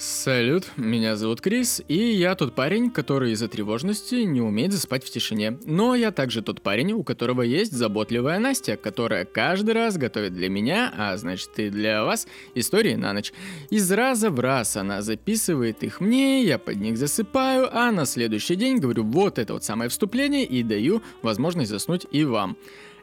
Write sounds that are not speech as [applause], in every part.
Салют, меня зовут Крис, и я тот парень, который из-за тревожности не умеет заспать в тишине. Но я также тот парень, у которого есть заботливая Настя, которая каждый раз готовит для меня, а значит и для вас, истории на ночь. Из раза в раз она записывает их мне, я под них засыпаю, а на следующий день говорю вот это вот самое вступление и даю возможность заснуть и вам.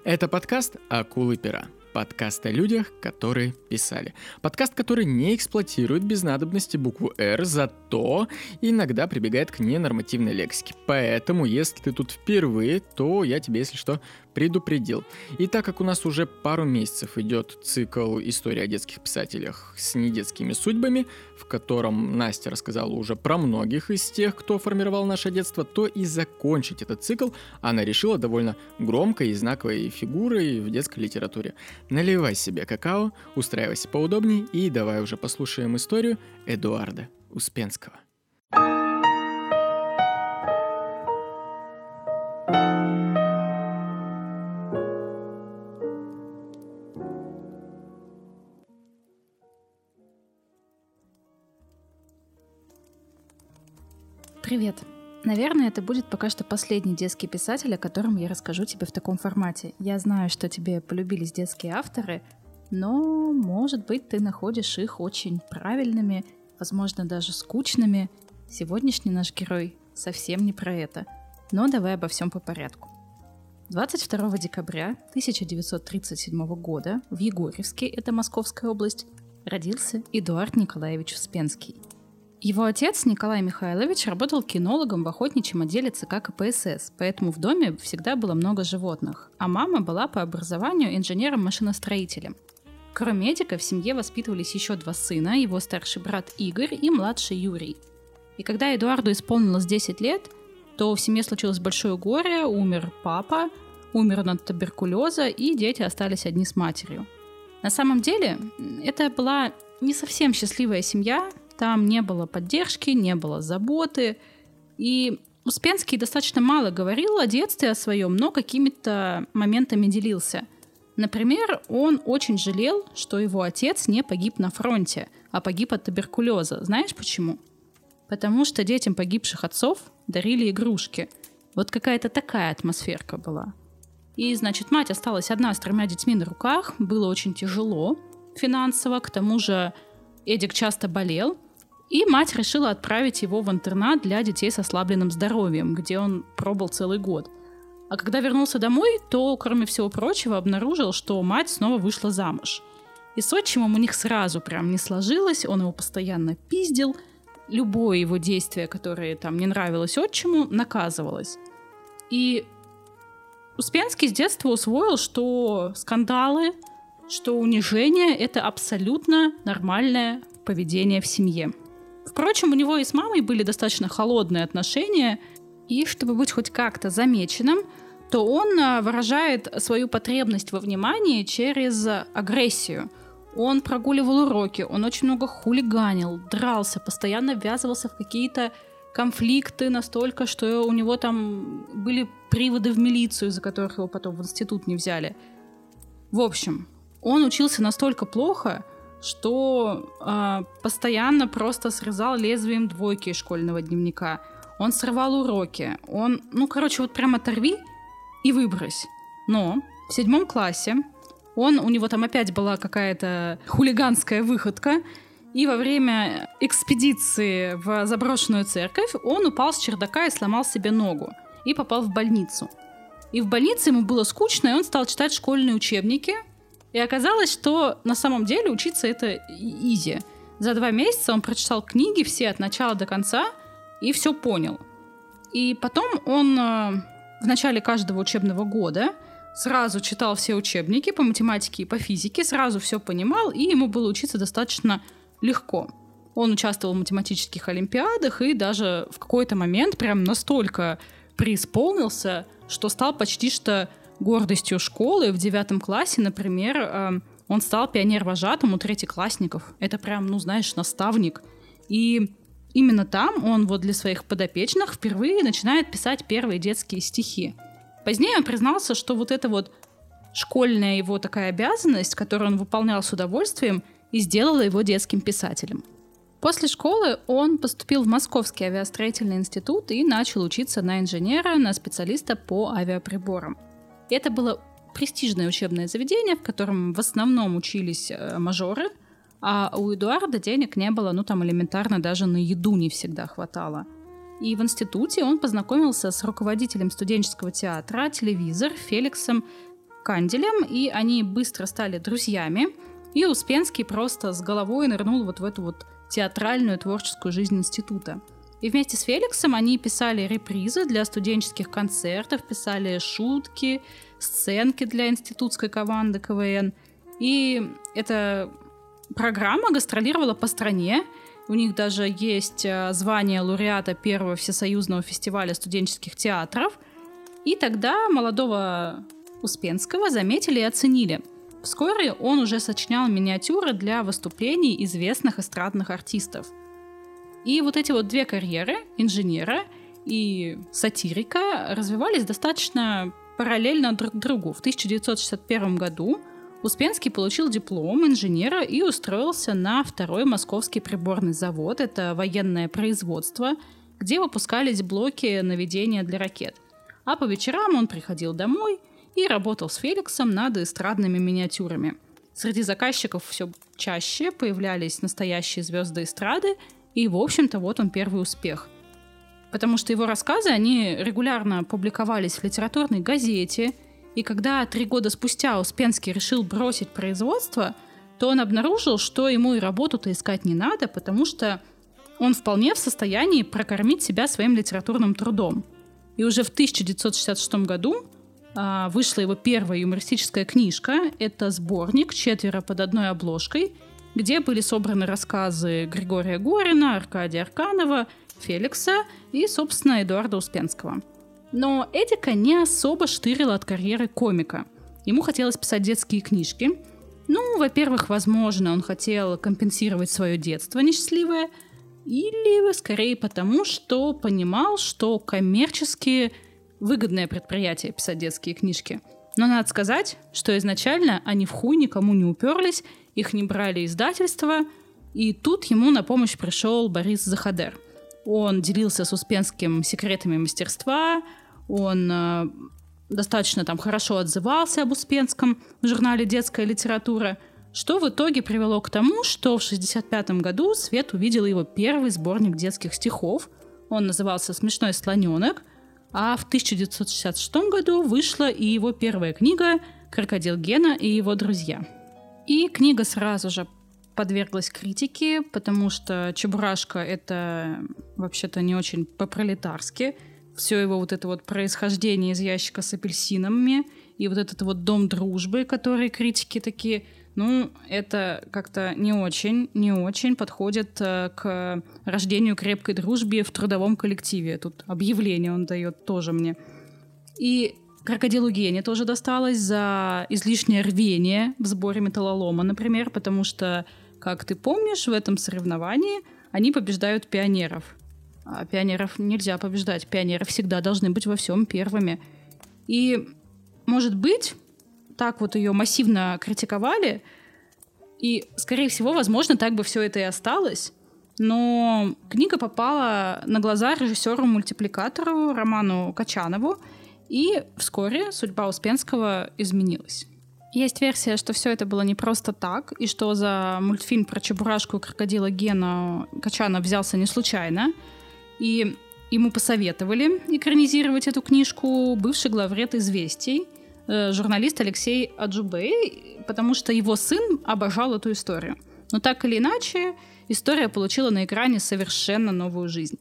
Это подкаст «Акулы пера». Подкаст о людях, которые писали. Подкаст, который не эксплуатирует без надобности букву «Р», зато иногда прибегает к ненормативной лексике. Поэтому, если ты тут впервые, то я тебе, если что, предупредил. И так как у нас уже пару месяцев идет цикл истории о детских писателях с недетскими судьбами, в котором Настя рассказала уже про многих из тех, кто формировал наше детство, то и закончить этот цикл она решила довольно громкой и знаковой фигурой в детской литературе. Наливай себе какао, устраивайся поудобнее и давай уже послушаем историю Эдуарда Успенского. Привет! Наверное, это будет пока что последний детский писатель, о котором я расскажу тебе в таком формате. Я знаю, что тебе полюбились детские авторы, но, может быть, ты находишь их очень правильными, возможно, даже скучными. Сегодняшний наш герой совсем не про это. Но давай обо всем по порядку. 22 декабря 1937 года в Егорьевске, это Московская область, родился Эдуард Николаевич Успенский – его отец, Николай Михайлович, работал кинологом в охотничьем отделе ЦК КПСС, поэтому в доме всегда было много животных, а мама была по образованию инженером-машиностроителем. Кроме медика в семье воспитывались еще два сына, его старший брат Игорь и младший Юрий. И когда Эдуарду исполнилось 10 лет, то в семье случилось большое горе, умер папа, умер от туберкулеза, и дети остались одни с матерью. На самом деле, это была не совсем счастливая семья, там не было поддержки, не было заботы. И Успенский достаточно мало говорил о детстве о своем, но какими-то моментами делился. Например, он очень жалел, что его отец не погиб на фронте, а погиб от туберкулеза. Знаешь почему? Потому что детям погибших отцов дарили игрушки. Вот какая-то такая атмосферка была. И, значит, мать осталась одна с тремя детьми на руках. Было очень тяжело финансово. К тому же Эдик часто болел, и мать решила отправить его в интернат для детей с ослабленным здоровьем, где он пробыл целый год. А когда вернулся домой, то, кроме всего прочего, обнаружил, что мать снова вышла замуж. И с отчимом у них сразу прям не сложилось, он его постоянно пиздил, любое его действие, которое там не нравилось отчиму, наказывалось. И Успенский с детства усвоил, что скандалы, что унижение — это абсолютно нормальное поведение в семье. Впрочем, у него и с мамой были достаточно холодные отношения, и чтобы быть хоть как-то замеченным, то он а, выражает свою потребность во внимании через агрессию. Он прогуливал уроки, он очень много хулиганил, дрался, постоянно ввязывался в какие-то конфликты настолько, что у него там были приводы в милицию, из-за которых его потом в институт не взяли. В общем, он учился настолько плохо, что э, постоянно просто срезал лезвием двойки из школьного дневника. Он срывал уроки. Он, ну, короче, вот прям оторви и выбрось. Но в седьмом классе он, у него там опять была какая-то хулиганская выходка, и во время экспедиции в заброшенную церковь он упал с чердака и сломал себе ногу. И попал в больницу. И в больнице ему было скучно, и он стал читать школьные учебники, и оказалось, что на самом деле учиться это изи. За два месяца он прочитал книги все от начала до конца и все понял. И потом он э, в начале каждого учебного года сразу читал все учебники по математике и по физике, сразу все понимал, и ему было учиться достаточно легко. Он участвовал в математических олимпиадах и даже в какой-то момент прям настолько преисполнился, что стал почти что гордостью школы. В девятом классе, например, э, он стал пионер-вожатым у третьеклассников. Это прям, ну, знаешь, наставник. И именно там он вот для своих подопечных впервые начинает писать первые детские стихи. Позднее он признался, что вот эта вот школьная его такая обязанность, которую он выполнял с удовольствием, и сделала его детским писателем. После школы он поступил в Московский авиастроительный институт и начал учиться на инженера, на специалиста по авиаприборам. Это было престижное учебное заведение, в котором в основном учились э, мажоры, а у Эдуарда денег не было, ну там элементарно даже на еду не всегда хватало. И в институте он познакомился с руководителем студенческого театра «Телевизор» Феликсом Канделем, и они быстро стали друзьями. И Успенский просто с головой нырнул вот в эту вот театральную творческую жизнь института. И вместе с Феликсом они писали репризы для студенческих концертов, писали шутки, сценки для институтской команды КВН. И эта программа гастролировала по стране. У них даже есть э, звание лауреата первого всесоюзного фестиваля студенческих театров. И тогда молодого Успенского заметили и оценили. Вскоре он уже сочинял миниатюры для выступлений известных эстрадных артистов. И вот эти вот две карьеры, инженера и сатирика, развивались достаточно параллельно друг другу. В 1961 году Успенский получил диплом инженера и устроился на второй московский приборный завод. Это военное производство, где выпускались блоки наведения для ракет. А по вечерам он приходил домой и работал с Феликсом над эстрадными миниатюрами. Среди заказчиков все чаще появлялись настоящие звезды эстрады, и, в общем-то, вот он первый успех – потому что его рассказы, они регулярно публиковались в литературной газете, и когда три года спустя Успенский решил бросить производство, то он обнаружил, что ему и работу-то искать не надо, потому что он вполне в состоянии прокормить себя своим литературным трудом. И уже в 1966 году а, вышла его первая юмористическая книжка. Это сборник «Четверо под одной обложкой», где были собраны рассказы Григория Горина, Аркадия Арканова – Феликса и, собственно, Эдуарда Успенского. Но Эдика не особо штырил от карьеры комика. Ему хотелось писать детские книжки. Ну, во-первых, возможно, он хотел компенсировать свое детство несчастливое, или скорее потому, что понимал, что коммерчески выгодное предприятие писать детские книжки. Но надо сказать, что изначально они в хуй никому не уперлись, их не брали издательства, и тут ему на помощь пришел Борис Захадер. Он делился с Успенским секретами мастерства, он э, достаточно там хорошо отзывался об Успенском в журнале «Детская литература», что в итоге привело к тому, что в 1965 году Свет увидел его первый сборник детских стихов. Он назывался «Смешной слоненок», а в 1966 году вышла и его первая книга «Крокодил Гена и его друзья». И книга сразу же подверглась критике, потому что Чебурашка — это вообще-то не очень по-пролетарски. Все его вот это вот происхождение из ящика с апельсинами и вот этот вот дом дружбы, который критики такие, ну, это как-то не очень, не очень подходит э, к рождению крепкой дружбы в трудовом коллективе. Тут объявление он дает тоже мне. И Крокодилу Гене тоже досталось за излишнее рвение в сборе металлолома, например, потому что как ты помнишь, в этом соревновании они побеждают пионеров. А пионеров нельзя побеждать. Пионеры всегда должны быть во всем первыми. И, может быть, так вот ее массивно критиковали, и, скорее всего, возможно, так бы все это и осталось. Но книга попала на глаза режиссеру-мультипликатору Роману Качанову, и вскоре судьба Успенского изменилась. Есть версия, что все это было не просто так, и что за мультфильм про Чебурашку и крокодила Гена Качана взялся не случайно. И ему посоветовали экранизировать эту книжку бывший главред «Известий», э, журналист Алексей Аджубей, потому что его сын обожал эту историю. Но так или иначе, история получила на экране совершенно новую жизнь.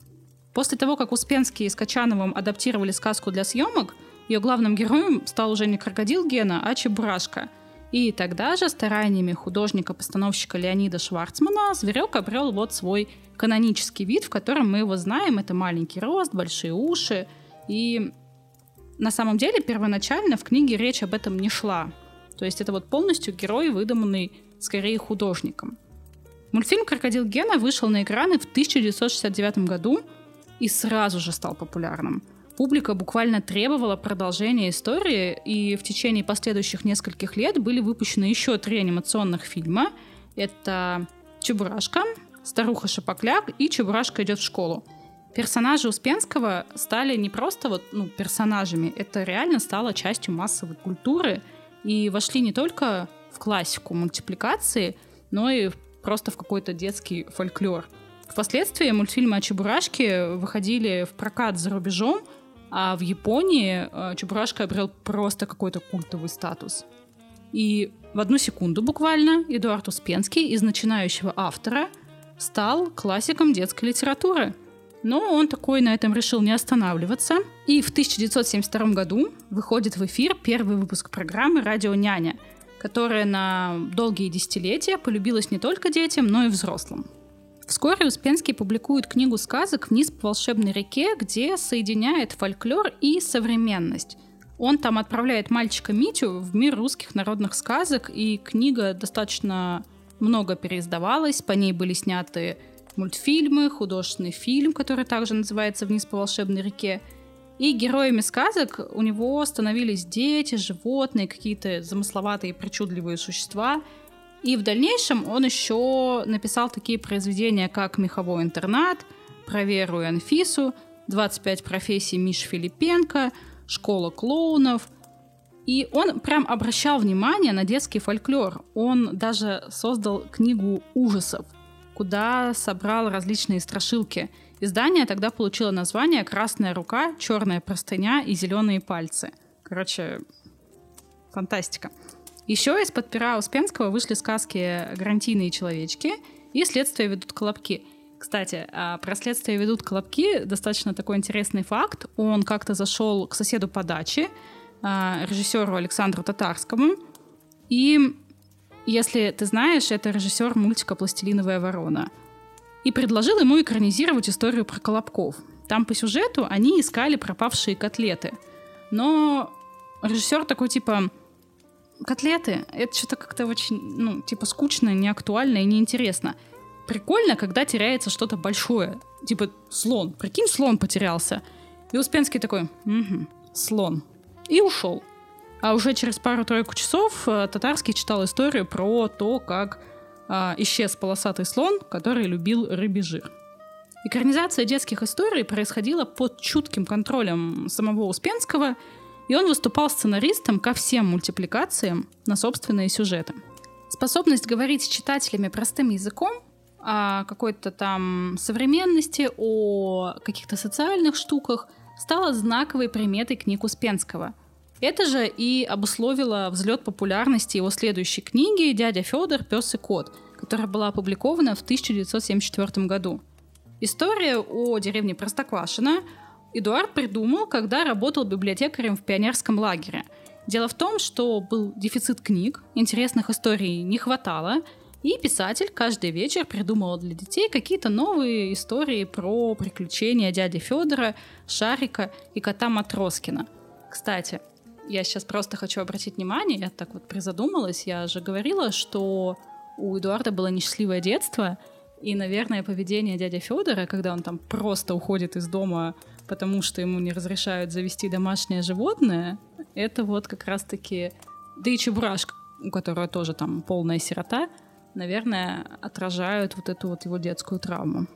После того, как Успенский с Качановым адаптировали сказку для съемок, ее главным героем стал уже не крокодил Гена, а Чебурашка. И тогда же стараниями художника-постановщика Леонида Шварцмана зверек обрел вот свой канонический вид, в котором мы его знаем. Это маленький рост, большие уши. И на самом деле первоначально в книге речь об этом не шла. То есть это вот полностью герой, выдуманный скорее художником. Мультфильм «Крокодил Гена» вышел на экраны в 1969 году и сразу же стал популярным – публика буквально требовала продолжения истории, и в течение последующих нескольких лет были выпущены еще три анимационных фильма. Это «Чебурашка», старуха Шапокляк и Чебурашка идет в школу. Персонажи Успенского стали не просто вот, ну, персонажами, это реально стало частью массовой культуры и вошли не только в классику мультипликации, но и просто в какой-то детский фольклор. Впоследствии мультфильмы о Чебурашке выходили в прокат за рубежом, а в Японии э, Чебурашка обрел просто какой-то культовый статус. И в одну секунду буквально Эдуард Успенский из начинающего автора стал классиком детской литературы. Но он такой на этом решил не останавливаться. И в 1972 году выходит в эфир первый выпуск программы «Радио Няня», которая на долгие десятилетия полюбилась не только детям, но и взрослым. Вскоре Успенский публикует книгу сказок «Вниз по волшебной реке», где соединяет фольклор и современность. Он там отправляет мальчика Митю в мир русских народных сказок, и книга достаточно много переиздавалась, по ней были сняты мультфильмы, художественный фильм, который также называется «Вниз по волшебной реке», и героями сказок у него становились дети, животные, какие-то замысловатые причудливые существа – и в дальнейшем он еще написал такие произведения, как «Меховой интернат», «Про Веру и Анфису», «25 профессий Миш Филипенко», «Школа клоунов». И он прям обращал внимание на детский фольклор. Он даже создал книгу ужасов, куда собрал различные страшилки. Издание тогда получило название «Красная рука», «Черная простыня» и «Зеленые пальцы». Короче, фантастика. Еще из-под пера Успенского вышли сказки «Гарантийные человечки» и «Следствие ведут колобки». Кстати, а, про следствие ведут колобки достаточно такой интересный факт. Он как-то зашел к соседу по даче, а, режиссеру Александру Татарскому. И, если ты знаешь, это режиссер мультика «Пластилиновая ворона». И предложил ему экранизировать историю про колобков. Там по сюжету они искали пропавшие котлеты. Но режиссер такой типа котлеты, это что-то как-то очень, ну, типа скучно, неактуально и неинтересно. Прикольно, когда теряется что-то большое. Типа слон. Прикинь, слон потерялся. И Успенский такой, угу, слон. И ушел. А уже через пару-тройку часов э, Татарский читал историю про то, как э, исчез полосатый слон, который любил рыбий жир. Экранизация детских историй происходила под чутким контролем самого Успенского – и он выступал сценаристом ко всем мультипликациям на собственные сюжеты. Способность говорить с читателями простым языком о какой-то там современности, о каких-то социальных штуках стала знаковой приметой книг Успенского. Это же и обусловило взлет популярности его следующей книги «Дядя Федор. Пес и кот», которая была опубликована в 1974 году. История о деревне Простоквашино, Эдуард придумал, когда работал библиотекарем в пионерском лагере. Дело в том, что был дефицит книг, интересных историй не хватало, и писатель каждый вечер придумывал для детей какие-то новые истории про приключения дяди Федора, Шарика и кота Матроскина. Кстати, я сейчас просто хочу обратить внимание, я так вот призадумалась, я же говорила, что у Эдуарда было несчастливое детство, и, наверное, поведение дяди Федора, когда он там просто уходит из дома потому что ему не разрешают завести домашнее животное, это вот как раз-таки... Да и Чебурашка, у которого тоже там полная сирота, наверное, отражают вот эту вот его детскую травму.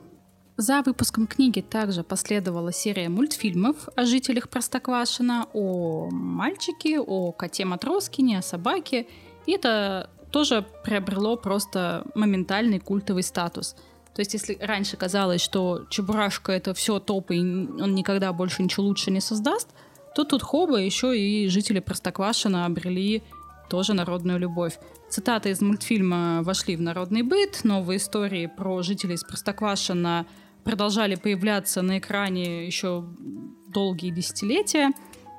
За выпуском книги также последовала серия мультфильмов о жителях Простоквашино, о мальчике, о коте Матроскине, о собаке. И это тоже приобрело просто моментальный культовый статус – то есть, если раньше казалось, что Чебурашка это все топ, и он никогда больше ничего лучше не создаст, то тут хоба еще и жители Простоквашина обрели тоже народную любовь. Цитаты из мультфильма вошли в народный быт, новые истории про жителей из Простоквашина продолжали появляться на экране еще долгие десятилетия.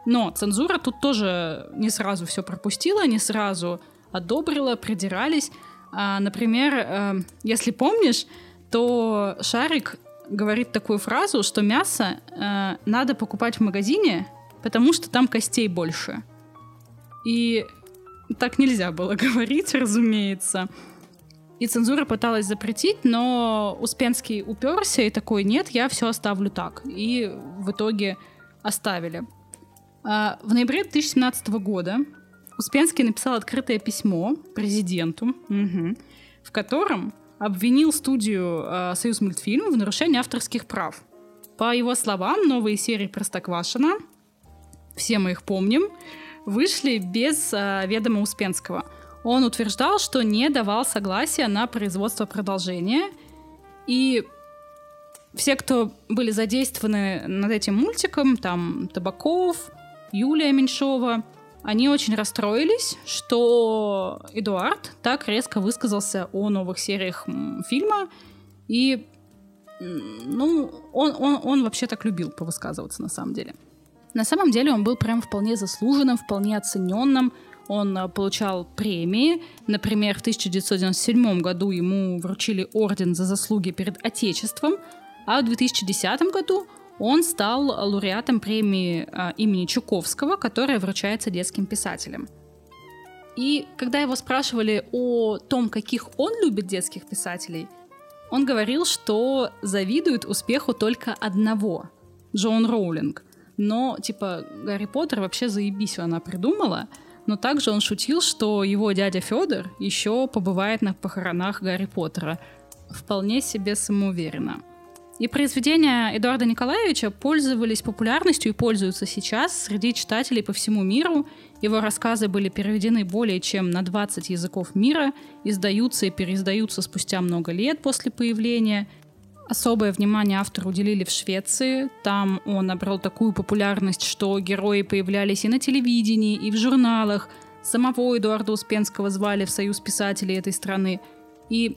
Но цензура тут тоже не сразу все пропустила, не сразу одобрила, придирались. А, например, э, если помнишь, то Шарик говорит такую фразу, что мясо э, надо покупать в магазине, потому что там костей больше. И так нельзя было [laughs] говорить, разумеется. И цензура пыталась запретить, но Успенский уперся и такой, нет, я все оставлю так. И в итоге оставили. А в ноябре 2017 года Успенский написал открытое письмо президенту, угу, в котором обвинил студию э, «Союз мультфильм» в нарушении авторских прав. По его словам, новые серии «Простоквашино», все мы их помним, вышли без э, ведома Успенского. Он утверждал, что не давал согласия на производство продолжения, и все, кто были задействованы над этим мультиком, там Табаков, Юлия Меньшова, они очень расстроились, что Эдуард так резко высказался о новых сериях фильма, и ну, он, он, он вообще так любил повысказываться на самом деле. На самом деле он был прям вполне заслуженным, вполне оцененным. Он а, получал премии. Например, в 1997 году ему вручили орден за заслуги перед Отечеством, а в 2010 году он стал лауреатом премии э, имени Чуковского, которая вручается детским писателям. И когда его спрашивали о том, каких он любит детских писателей, он говорил, что завидует успеху только одного — Джон Роулинг. Но, типа, Гарри Поттер вообще заебись она придумала, но также он шутил, что его дядя Федор еще побывает на похоронах Гарри Поттера. Вполне себе самоуверенно. И произведения Эдуарда Николаевича пользовались популярностью и пользуются сейчас среди читателей по всему миру. Его рассказы были переведены более чем на 20 языков мира, издаются и переиздаются спустя много лет после появления. Особое внимание автору уделили в Швеции. Там он набрал такую популярность, что герои появлялись и на телевидении, и в журналах. Самого Эдуарда Успенского звали в Союз писателей этой страны. И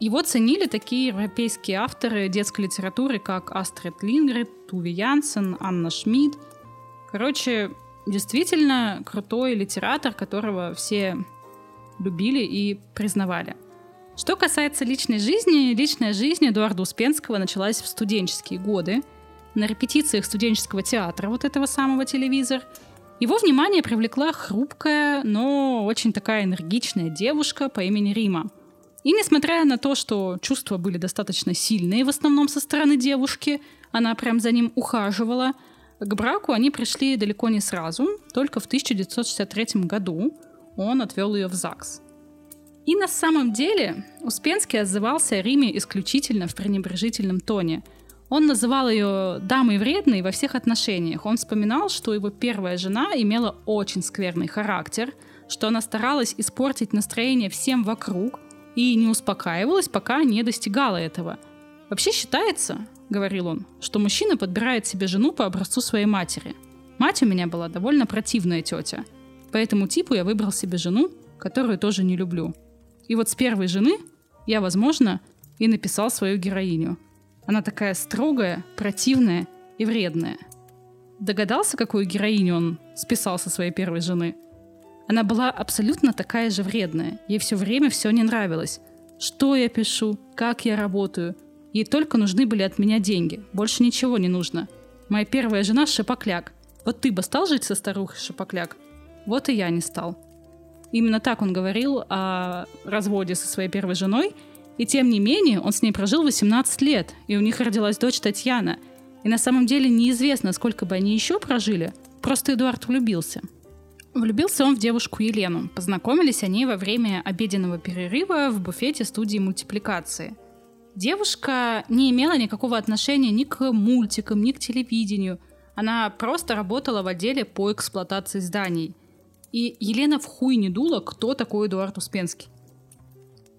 его ценили такие европейские авторы детской литературы, как Астрид Лингрид, Туви Янсен, Анна Шмидт. Короче, действительно крутой литератор, которого все любили и признавали. Что касается личной жизни, личная жизнь Эдуарда Успенского началась в студенческие годы, на репетициях студенческого театра, вот этого самого телевизор. Его внимание привлекла хрупкая, но очень такая энергичная девушка по имени Рима – и несмотря на то, что чувства были достаточно сильные, в основном со стороны девушки, она прям за ним ухаживала, к браку они пришли далеко не сразу, только в 1963 году он отвел ее в ЗАГС. И на самом деле Успенский отзывался о Риме исключительно в пренебрежительном тоне. Он называл ее дамой вредной во всех отношениях. Он вспоминал, что его первая жена имела очень скверный характер, что она старалась испортить настроение всем вокруг – и не успокаивалась, пока не достигала этого. Вообще считается, говорил он, что мужчина подбирает себе жену по образцу своей матери. Мать у меня была довольно противная тетя. По этому типу я выбрал себе жену, которую тоже не люблю. И вот с первой жены я, возможно, и написал свою героиню. Она такая строгая, противная и вредная. Догадался, какую героиню он списал со своей первой жены – она была абсолютно такая же вредная. Ей все время все не нравилось. Что я пишу, как я работаю. Ей только нужны были от меня деньги. Больше ничего не нужно. Моя первая жена Шапокляк. Вот ты бы стал жить со старухой Шапокляк? Вот и я не стал. Именно так он говорил о разводе со своей первой женой, и тем не менее он с ней прожил 18 лет, и у них родилась дочь Татьяна. И на самом деле неизвестно, сколько бы они еще прожили, просто Эдуард влюбился. Влюбился он в девушку Елену. Познакомились они во время обеденного перерыва в буфете студии мультипликации. Девушка не имела никакого отношения ни к мультикам, ни к телевидению. Она просто работала в отделе по эксплуатации зданий. И Елена в хуй не дула, кто такой Эдуард Успенский.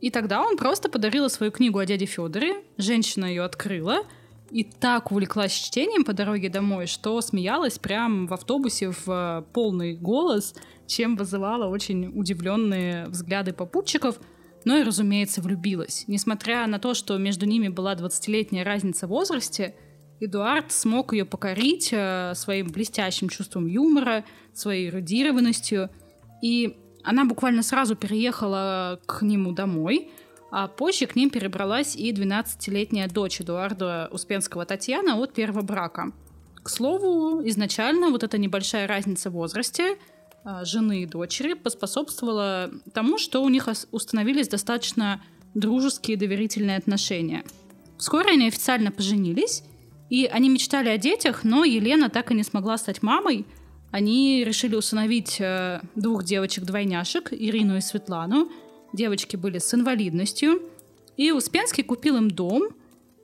И тогда он просто подарила свою книгу о дяде Федоре, женщина ее открыла — и так увлеклась чтением по дороге домой, что смеялась прямо в автобусе в э, полный голос, чем вызывала очень удивленные взгляды попутчиков, но и, разумеется, влюбилась. Несмотря на то, что между ними была 20-летняя разница в возрасте, Эдуард смог ее покорить э, своим блестящим чувством юмора, своей эрудированностью, и она буквально сразу переехала к нему домой, а позже к ним перебралась и 12-летняя дочь Эдуарда Успенского Татьяна от первого брака. К слову, изначально вот эта небольшая разница в возрасте а, жены и дочери поспособствовала тому, что у них установились достаточно дружеские доверительные отношения. Вскоре они официально поженились, и они мечтали о детях, но Елена так и не смогла стать мамой. Они решили усыновить э, двух девочек-двойняшек, Ирину и Светлану, Девочки были с инвалидностью. И Успенский купил им дом,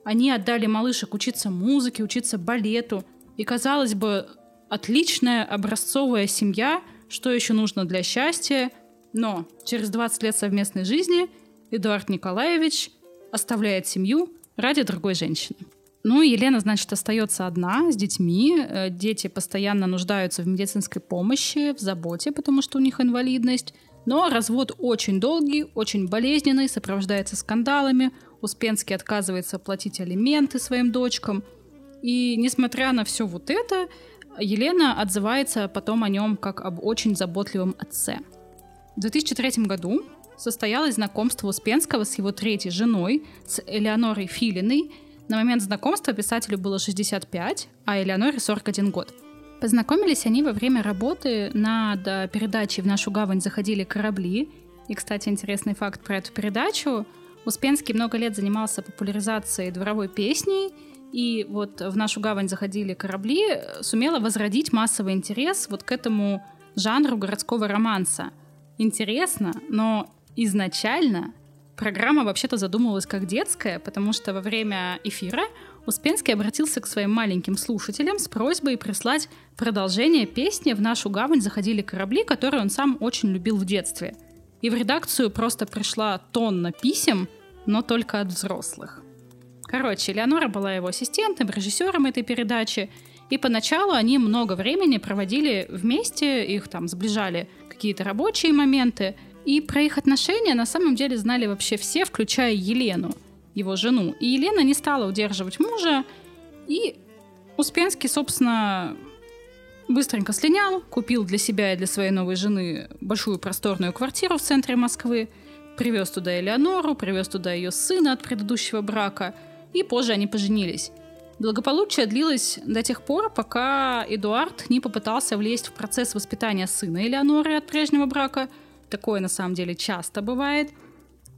они отдали малышек учиться музыке, учиться балету. И, казалось бы, отличная образцовая семья, что еще нужно для счастья. Но через 20 лет совместной жизни Эдуард Николаевич оставляет семью ради другой женщины. Ну, Елена, значит, остается одна с детьми. Э, дети постоянно нуждаются в медицинской помощи, в заботе, потому что у них инвалидность. Но развод очень долгий, очень болезненный, сопровождается скандалами. Успенский отказывается платить алименты своим дочкам. И несмотря на все вот это, Елена отзывается потом о нем как об очень заботливом отце. В 2003 году состоялось знакомство Успенского с его третьей женой, с Элеонорой Филиной. На момент знакомства писателю было 65, а Элеоноре 41 год. Познакомились они во время работы над передачей «В нашу гавань заходили корабли». И, кстати, интересный факт про эту передачу. Успенский много лет занимался популяризацией дворовой песни, и вот в нашу гавань заходили корабли, сумела возродить массовый интерес вот к этому жанру городского романса. Интересно, но изначально программа вообще-то задумывалась как детская, потому что во время эфира Успенский обратился к своим маленьким слушателям с просьбой прислать продолжение песни «В нашу гавань заходили корабли», которую он сам очень любил в детстве. И в редакцию просто пришла тонна писем, но только от взрослых. Короче, Леонора была его ассистентом, режиссером этой передачи, и поначалу они много времени проводили вместе, их там сближали какие-то рабочие моменты – и про их отношения на самом деле знали вообще все, включая Елену, его жену. И Елена не стала удерживать мужа, и Успенский, собственно, быстренько слинял, купил для себя и для своей новой жены большую просторную квартиру в центре Москвы, привез туда Элеонору, привез туда ее сына от предыдущего брака, и позже они поженились. Благополучие длилось до тех пор, пока Эдуард не попытался влезть в процесс воспитания сына Элеоноры от прежнего брака – Такое на самом деле часто бывает.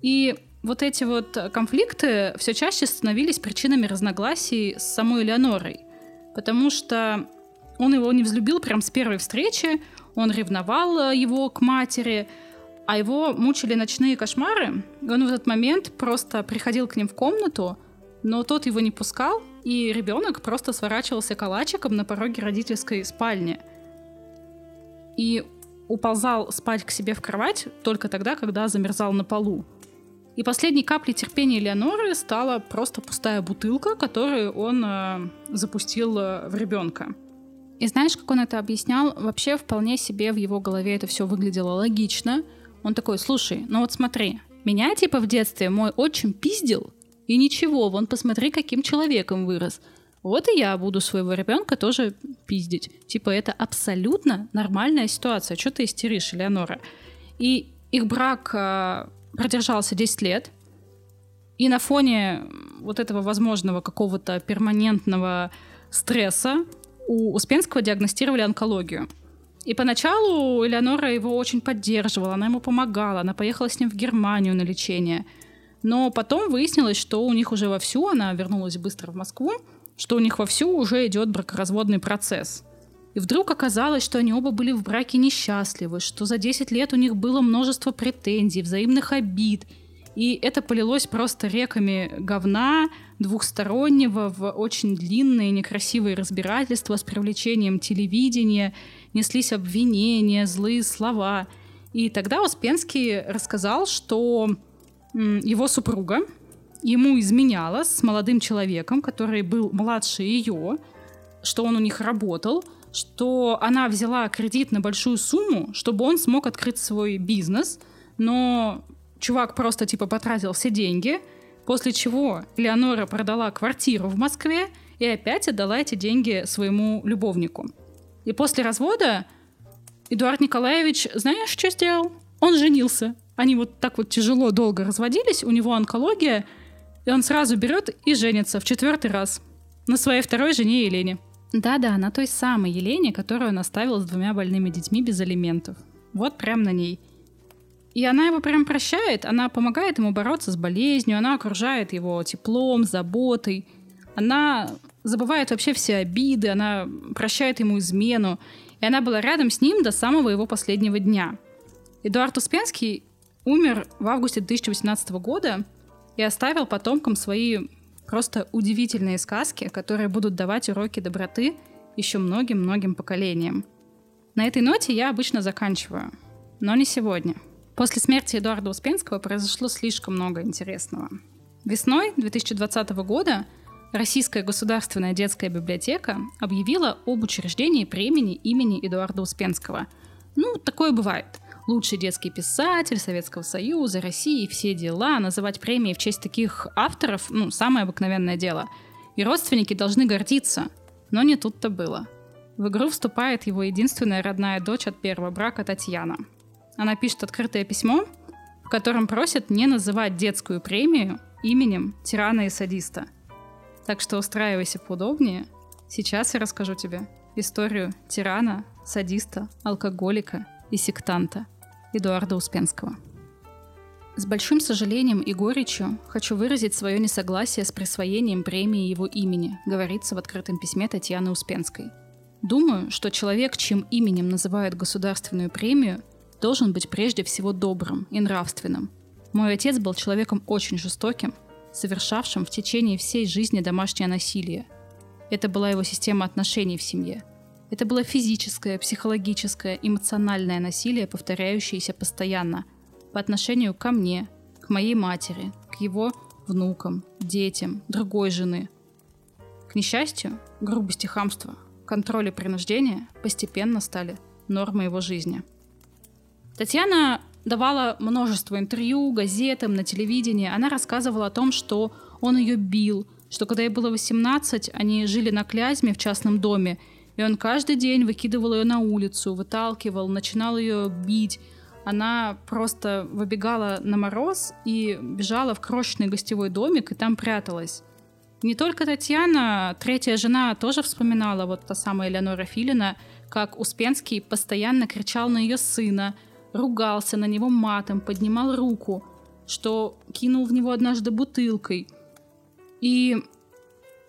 И вот эти вот конфликты все чаще становились причинами разногласий с самой Элеонорой. Потому что он его не взлюбил прям с первой встречи, он ревновал его к матери, а его мучили ночные кошмары. И он в этот момент просто приходил к ним в комнату, но тот его не пускал, и ребенок просто сворачивался калачиком на пороге родительской спальни. И уползал спать к себе в кровать только тогда, когда замерзал на полу. И последней каплей терпения Леоноры стала просто пустая бутылка, которую он э, запустил э, в ребенка. И знаешь, как он это объяснял? Вообще вполне себе в его голове это все выглядело логично. Он такой, слушай, ну вот смотри, меня типа в детстве мой отчим пиздил, и ничего, вон посмотри, каким человеком вырос. Вот и я буду своего ребенка тоже пиздить. Типа, это абсолютно нормальная ситуация. Что ты истеришь, Элеонора? И их брак э, продержался 10 лет. И на фоне вот этого возможного какого-то перманентного стресса у Успенского диагностировали онкологию. И поначалу Элеонора его очень поддерживала, она ему помогала, она поехала с ним в Германию на лечение. Но потом выяснилось, что у них уже вовсю, она вернулась быстро в Москву, что у них вовсю уже идет бракоразводный процесс. Вдруг оказалось, что они оба были в браке несчастливы, что за 10 лет у них было множество претензий, взаимных обид. И это полилось просто реками говна двухстороннего в очень длинные некрасивые разбирательства с привлечением телевидения, неслись обвинения, злые слова. И тогда Успенский рассказал, что его супруга, ему изменяла с молодым человеком, который был младше ее, что он у них работал, что она взяла кредит на большую сумму, чтобы он смог открыть свой бизнес, но чувак просто типа потратил все деньги, после чего Леонора продала квартиру в Москве и опять отдала эти деньги своему любовнику. И после развода Эдуард Николаевич, знаешь, что сделал? Он женился. Они вот так вот тяжело долго разводились, у него онкология — и он сразу берет и женится в четвертый раз на своей второй жене Елене. Да-да, на той самой Елене, которую он оставил с двумя больными детьми без алиментов. Вот прям на ней. И она его прям прощает, она помогает ему бороться с болезнью, она окружает его теплом, заботой. Она забывает вообще все обиды, она прощает ему измену. И она была рядом с ним до самого его последнего дня. Эдуард Успенский умер в августе 2018 года, и оставил потомкам свои просто удивительные сказки, которые будут давать уроки доброты еще многим-многим поколениям. На этой ноте я обычно заканчиваю, но не сегодня. После смерти Эдуарда Успенского произошло слишком много интересного. Весной 2020 года Российская государственная детская библиотека объявила об учреждении премии имени Эдуарда Успенского. Ну, такое бывает. Лучший детский писатель Советского Союза, России, все дела. Называть премии в честь таких авторов, ну, самое обыкновенное дело. И родственники должны гордиться. Но не тут-то было. В игру вступает его единственная родная дочь от первого брака Татьяна. Она пишет открытое письмо, в котором просит не называть детскую премию именем тирана и садиста – так что устраивайся поудобнее. Сейчас я расскажу тебе историю тирана, садиста, алкоголика и сектанта Эдуарда Успенского. С большим сожалением и горечью хочу выразить свое несогласие с присвоением премии его имени, говорится в открытом письме Татьяны Успенской. Думаю, что человек, чьим именем называют государственную премию, должен быть прежде всего добрым и нравственным. Мой отец был человеком очень жестоким, совершавшим в течение всей жизни домашнее насилие. Это была его система отношений в семье. Это было физическое, психологическое, эмоциональное насилие, повторяющееся постоянно по отношению ко мне, к моей матери, к его внукам, детям, другой жены. К несчастью, грубость и хамство, контроль и принуждение постепенно стали нормой его жизни. Татьяна давала множество интервью газетам, на телевидении. Она рассказывала о том, что он ее бил, что когда ей было 18, они жили на Клязьме в частном доме, и он каждый день выкидывал ее на улицу, выталкивал, начинал ее бить. Она просто выбегала на мороз и бежала в крошечный гостевой домик и там пряталась. Не только Татьяна, третья жена тоже вспоминала, вот та самая Элеонора Филина, как Успенский постоянно кричал на ее сына – ругался на него матом, поднимал руку, что кинул в него однажды бутылкой. И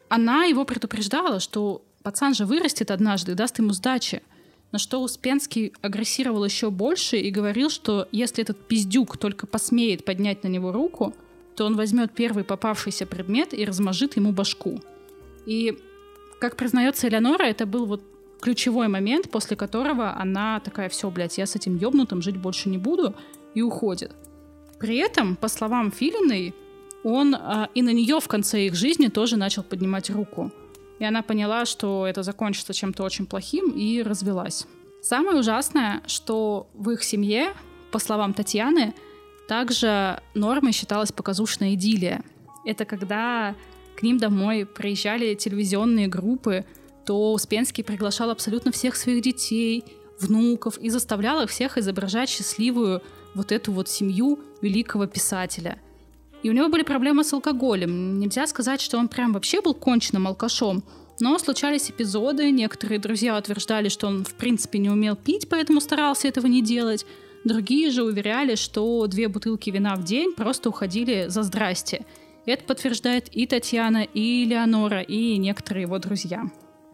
она его предупреждала, что пацан же вырастет однажды даст ему сдачи. На что Успенский агрессировал еще больше и говорил, что если этот пиздюк только посмеет поднять на него руку, то он возьмет первый попавшийся предмет и размажит ему башку. И, как признается Элеонора, это был вот ключевой момент, после которого она такая, все, блядь, я с этим ёбнутым жить больше не буду, и уходит. При этом, по словам Филиной, он а, и на нее в конце их жизни тоже начал поднимать руку. И она поняла, что это закончится чем-то очень плохим, и развелась. Самое ужасное, что в их семье, по словам Татьяны, также нормой считалась показушная идиллия. Это когда к ним домой приезжали телевизионные группы, то Успенский приглашал абсолютно всех своих детей, внуков и заставлял их всех изображать счастливую вот эту вот семью великого писателя. И у него были проблемы с алкоголем. Нельзя сказать, что он прям вообще был конченным алкашом, но случались эпизоды, некоторые друзья утверждали, что он в принципе не умел пить, поэтому старался этого не делать. Другие же уверяли, что две бутылки вина в день просто уходили за здрасте. Это подтверждает и Татьяна, и Леонора, и некоторые его друзья.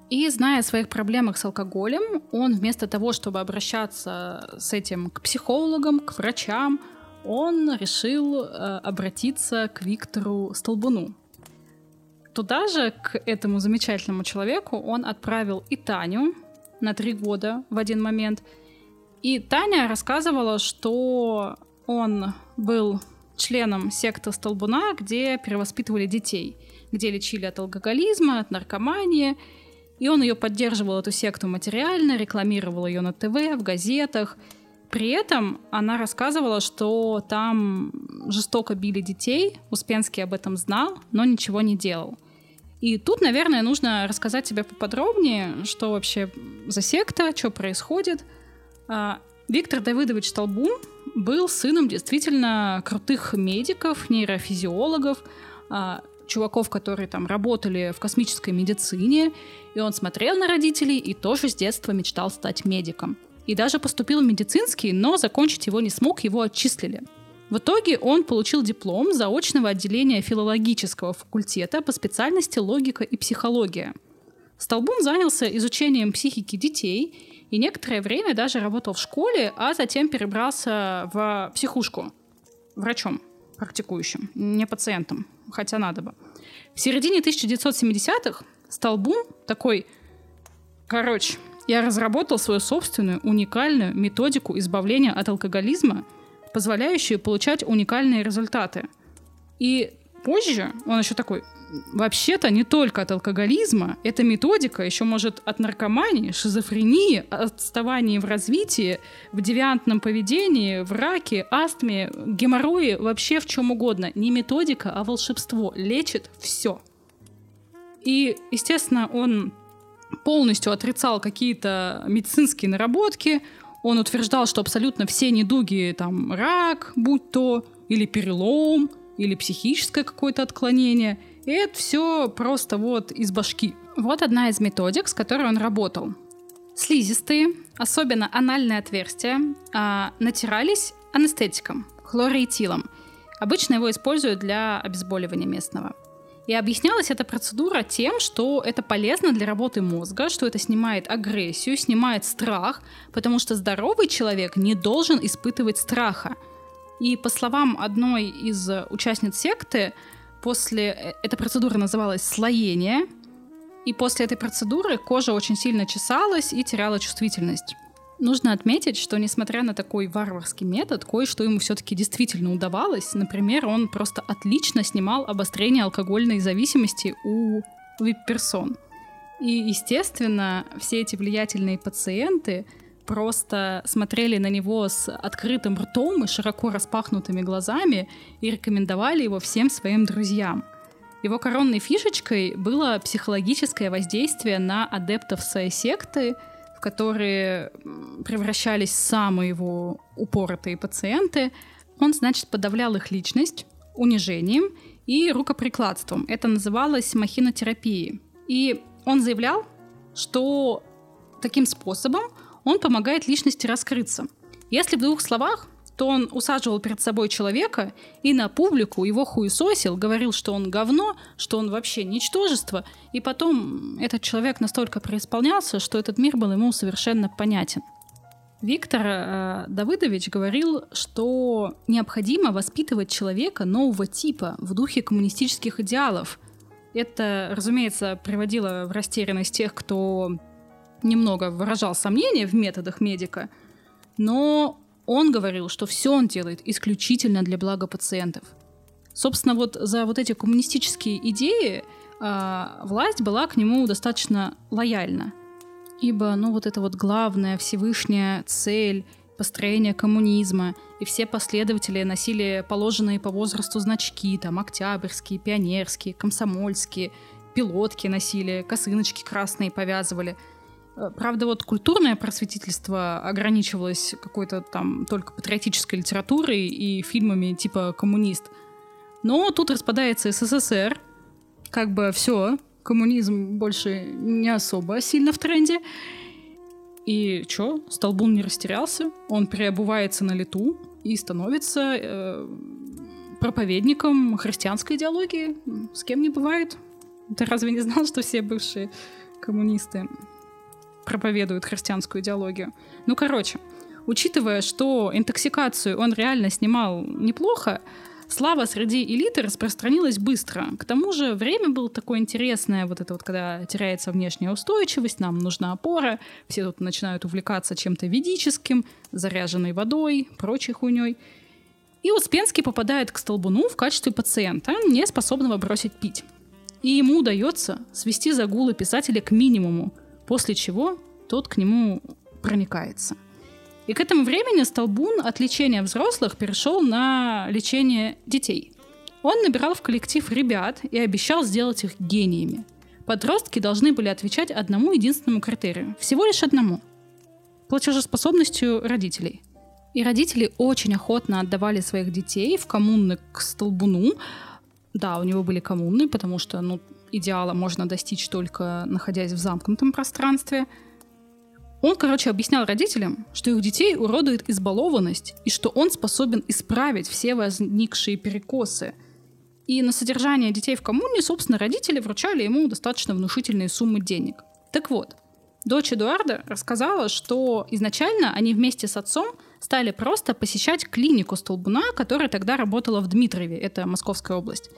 И зная о своих проблемах с алкоголем, он вместо того, чтобы обращаться с этим к психологам, к врачам, он решил э, обратиться к Виктору Столбуну. Туда же, к этому замечательному человеку, он отправил и Таню на три года в один момент. И Таня рассказывала, что он был членом секты Столбуна, где перевоспитывали детей, где лечили от алкоголизма, от наркомании – и он ее поддерживал, эту секту, материально, рекламировал ее на ТВ, в газетах. При этом она рассказывала, что там жестоко били детей. Успенский об этом знал, но ничего не делал. И тут, наверное, нужно рассказать тебе поподробнее, что вообще за секта, что происходит. А, Виктор Давыдович Столбун был сыном действительно крутых медиков, нейрофизиологов, а, чуваков, которые там работали в космической медицине, и он смотрел на родителей и тоже с детства мечтал стать медиком. И даже поступил в медицинский, но закончить его не смог, его отчислили. В итоге он получил диплом заочного отделения филологического факультета по специальности логика и психология. Столбун занялся изучением психики детей и некоторое время даже работал в школе, а затем перебрался в психушку врачом. практикующим, не пациентам, хотя надо бы. В середине 1970-х Столбун такой, короче, я разработал свою собственную уникальную методику избавления от алкоголизма, позволяющую получать уникальные результаты. И позже он еще такой, вообще-то не только от алкоголизма, эта методика еще может от наркомании, шизофрении, отставания в развитии, в девиантном поведении, в раке, астме, геморрое, вообще в чем угодно. Не методика, а волшебство. Лечит все. И, естественно, он полностью отрицал какие-то медицинские наработки. Он утверждал, что абсолютно все недуги, там, рак, будь то, или перелом, или психическое какое-то отклонение, и это все просто вот из башки. Вот одна из методик, с которой он работал. Слизистые, особенно анальные отверстия, а, натирались анестетиком, хлороэтилом. Обычно его используют для обезболивания местного. И объяснялась эта процедура тем, что это полезно для работы мозга, что это снимает агрессию, снимает страх, потому что здоровый человек не должен испытывать страха. И по словам одной из участниц секты, после э, эта процедура называлась слоение, и после этой процедуры кожа очень сильно чесалась и теряла чувствительность. Нужно отметить, что несмотря на такой варварский метод, кое-что ему все-таки действительно удавалось. Например, он просто отлично снимал обострение алкогольной зависимости у вип-персон. И, естественно, все эти влиятельные пациенты просто смотрели на него с открытым ртом и широко распахнутыми глазами и рекомендовали его всем своим друзьям. Его коронной фишечкой было психологическое воздействие на адептов своей секты — в которые превращались самые его упоротые пациенты, он, значит, подавлял их личность унижением и рукоприкладством. Это называлось махинотерапией. И он заявлял, что таким способом он помогает личности раскрыться. Если в двух словах, то он усаживал перед собой человека и на публику его хуесосил, говорил, что он говно, что он вообще ничтожество, и потом этот человек настолько преисполнялся, что этот мир был ему совершенно понятен. Виктор э, Давыдович говорил, что необходимо воспитывать человека нового типа в духе коммунистических идеалов. Это, разумеется, приводило в растерянность тех, кто немного выражал сомнения в методах медика, но он говорил, что все он делает исключительно для блага пациентов. Собственно, вот за вот эти коммунистические идеи э, власть была к нему достаточно лояльна. Ибо, ну, вот это вот главная Всевышняя цель построения коммунизма, и все последователи носили положенные по возрасту значки, там, октябрьские, пионерские, комсомольские, пилотки носили, косыночки красные повязывали – правда, вот культурное просветительство ограничивалось какой-то там только патриотической литературой и фильмами типа «Коммунист». Но тут распадается СССР, как бы все, коммунизм больше не особо сильно в тренде. И чё, Столбун не растерялся, он переобувается на лету и становится э, проповедником христианской идеологии. С кем не бывает. Ты разве не знал, что все бывшие коммунисты проповедует христианскую идеологию. Ну, короче, учитывая, что интоксикацию он реально снимал неплохо, слава среди элиты распространилась быстро. К тому же время было такое интересное, вот это вот, когда теряется внешняя устойчивость, нам нужна опора, все тут начинают увлекаться чем-то ведическим, заряженной водой, прочей хуйней. И Успенский попадает к Столбуну в качестве пациента, не способного бросить пить. И ему удается свести загулы писателя к минимуму, после чего тот к нему проникается. И к этому времени Столбун от лечения взрослых перешел на лечение детей. Он набирал в коллектив ребят и обещал сделать их гениями. Подростки должны были отвечать одному единственному критерию. Всего лишь одному. Платежеспособностью родителей. И родители очень охотно отдавали своих детей в коммуны к Столбуну. Да, у него были коммуны, потому что ну, идеала можно достичь только находясь в замкнутом пространстве. Он, короче, объяснял родителям, что их детей уродует избалованность и что он способен исправить все возникшие перекосы. И на содержание детей в коммуне, собственно, родители вручали ему достаточно внушительные суммы денег. Так вот, Дочь Эдуарда рассказала, что изначально они вместе с отцом стали просто посещать клинику Столбуна, которая тогда работала в Дмитрове, это Московская область.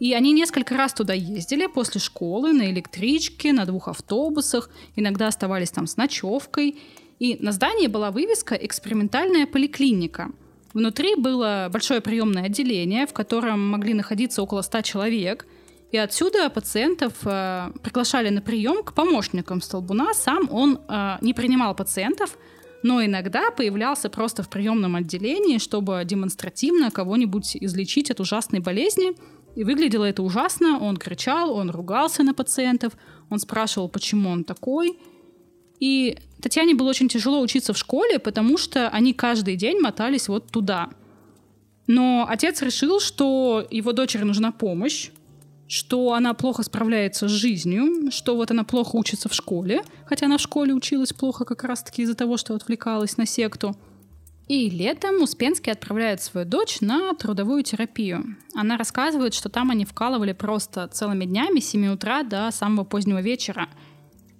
И они несколько раз туда ездили после школы на электричке, на двух автобусах, иногда оставались там с ночевкой. И на здании была вывеска «Экспериментальная поликлиника». Внутри было большое приемное отделение, в котором могли находиться около 100 человек. И отсюда пациентов э, приглашали на прием к помощникам столбуна. Сам он э, не принимал пациентов, но иногда появлялся просто в приемном отделении, чтобы демонстративно кого-нибудь излечить от ужасной болезни – и выглядело это ужасно. Он кричал, он ругался на пациентов, он спрашивал, почему он такой. И Татьяне было очень тяжело учиться в школе, потому что они каждый день мотались вот туда. Но отец решил, что его дочери нужна помощь, что она плохо справляется с жизнью, что вот она плохо учится в школе, хотя она в школе училась плохо как раз-таки из-за того, что отвлекалась на секту – и летом Успенский отправляет свою дочь на трудовую терапию. Она рассказывает, что там они вкалывали просто целыми днями с 7 утра до самого позднего вечера.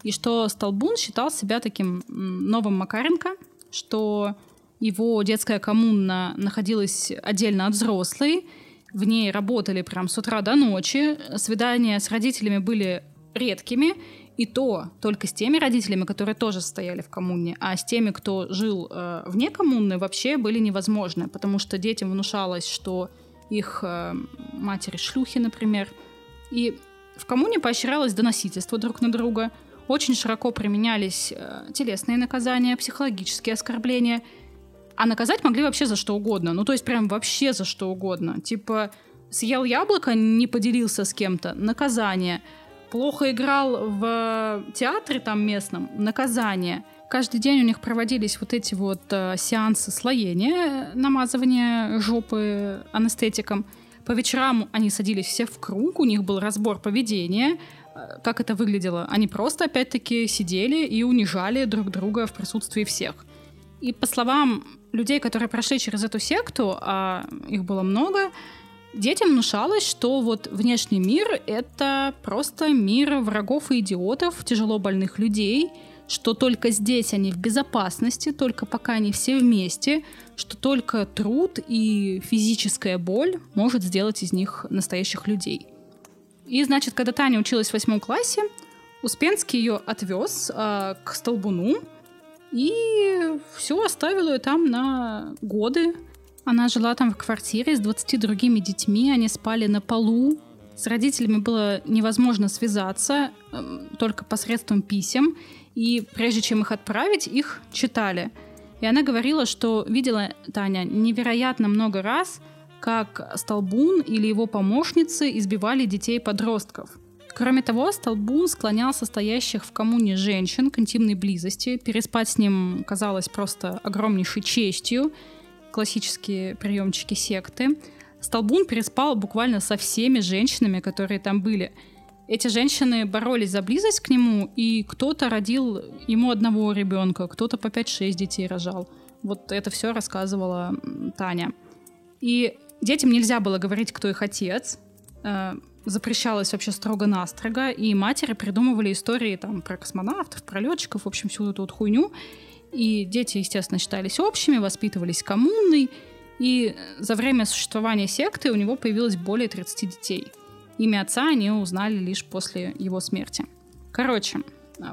И что Столбун считал себя таким новым Макаренко, что его детская коммуна находилась отдельно от взрослой, в ней работали прям с утра до ночи, свидания с родителями были редкими, и то только с теми родителями, которые тоже стояли в коммуне, а с теми, кто жил э, вне коммуны, вообще были невозможны, потому что детям внушалось, что их э, матери шлюхи, например. И в коммуне поощрялось доносительство друг на друга, очень широко применялись э, телесные наказания, психологические оскорбления, а наказать могли вообще за что угодно, ну то есть прям вообще за что угодно. Типа съел яблоко, не поделился с кем-то, наказание – плохо играл в театре там местном, наказание. Каждый день у них проводились вот эти вот э, сеансы слоения, намазывания жопы анестетиком. По вечерам они садились все в круг, у них был разбор поведения. Э, как это выглядело? Они просто, опять-таки, сидели и унижали друг друга в присутствии всех. И по словам людей, которые прошли через эту секту, а их было много, Детям внушалось, что вот внешний мир — это просто мир врагов и идиотов, тяжело больных людей, что только здесь они в безопасности, только пока они все вместе, что только труд и физическая боль может сделать из них настоящих людей. И, значит, когда Таня училась в восьмом классе, Успенский ее отвез э, к столбуну и все оставил ее там на годы, она жила там в квартире с 20 другими детьми, они спали на полу. С родителями было невозможно связаться, эм, только посредством писем. И прежде чем их отправить, их читали. И она говорила, что видела Таня невероятно много раз, как Столбун или его помощницы избивали детей-подростков. Кроме того, Столбун склонял состоящих в коммуне женщин к интимной близости. Переспать с ним казалось просто огромнейшей честью классические приемчики секты, Столбун переспал буквально со всеми женщинами, которые там были. Эти женщины боролись за близость к нему, и кто-то родил ему одного ребенка, кто-то по 5-6 детей рожал. Вот это все рассказывала Таня. И детям нельзя было говорить, кто их отец. Э, запрещалось вообще строго-настрого, и матери придумывали истории там про космонавтов, про летчиков, в общем, всю эту вот хуйню. И дети, естественно, считались общими, воспитывались коммунной. И за время существования секты у него появилось более 30 детей. Имя отца они узнали лишь после его смерти. Короче,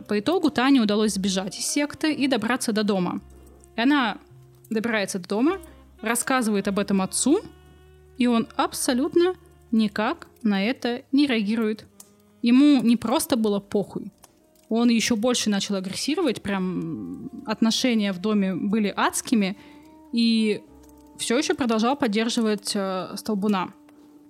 по итогу Тане удалось сбежать из секты и добраться до дома. И она добирается до дома, рассказывает об этом отцу, и он абсолютно никак на это не реагирует. Ему не просто было похуй, он еще больше начал агрессировать, прям отношения в доме были адскими, и все еще продолжал поддерживать э, Столбуна.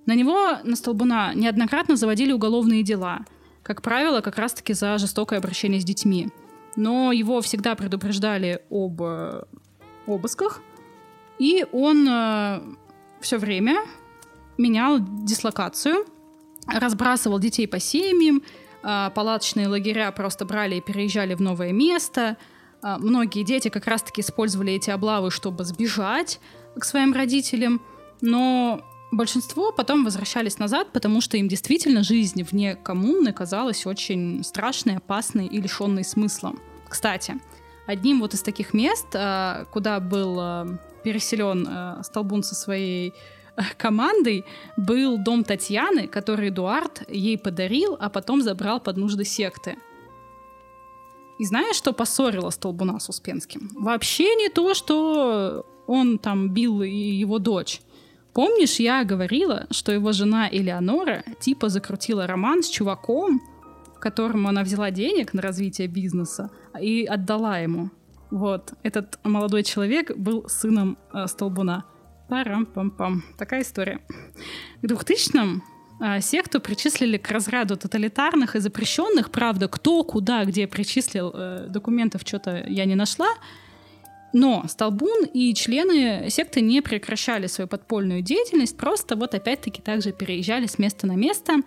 На него, на Столбуна, неоднократно заводили уголовные дела, как правило, как раз-таки за жестокое обращение с детьми. Но его всегда предупреждали об э, обысках, и он э, все время менял дислокацию, разбрасывал детей по семьям, палаточные лагеря просто брали и переезжали в новое место. А, многие дети как раз-таки использовали эти облавы, чтобы сбежать к своим родителям. Но большинство потом возвращались назад, потому что им действительно жизнь вне коммуны казалась очень страшной, опасной и лишенной смысла. Кстати, одним вот из таких мест, э, куда был переселен Столбун со своей командой, был дом Татьяны, который Эдуард ей подарил, а потом забрал под нужды секты. И знаешь, что поссорило Столбуна с Успенским? Вообще не то, что он там бил его дочь. Помнишь, я говорила, что его жена Элеонора типа закрутила роман с чуваком, которому она взяла денег на развитие бизнеса и отдала ему. Вот, этот молодой человек был сыном э, Столбуна. Парам-пам-пам. Такая история. К 2000-м э, секту причислили к разряду тоталитарных и запрещенных. Правда, кто, куда, где причислил э, документов, что-то я не нашла. Но Столбун и члены секты не прекращали свою подпольную деятельность, просто вот опять-таки также переезжали с места на место.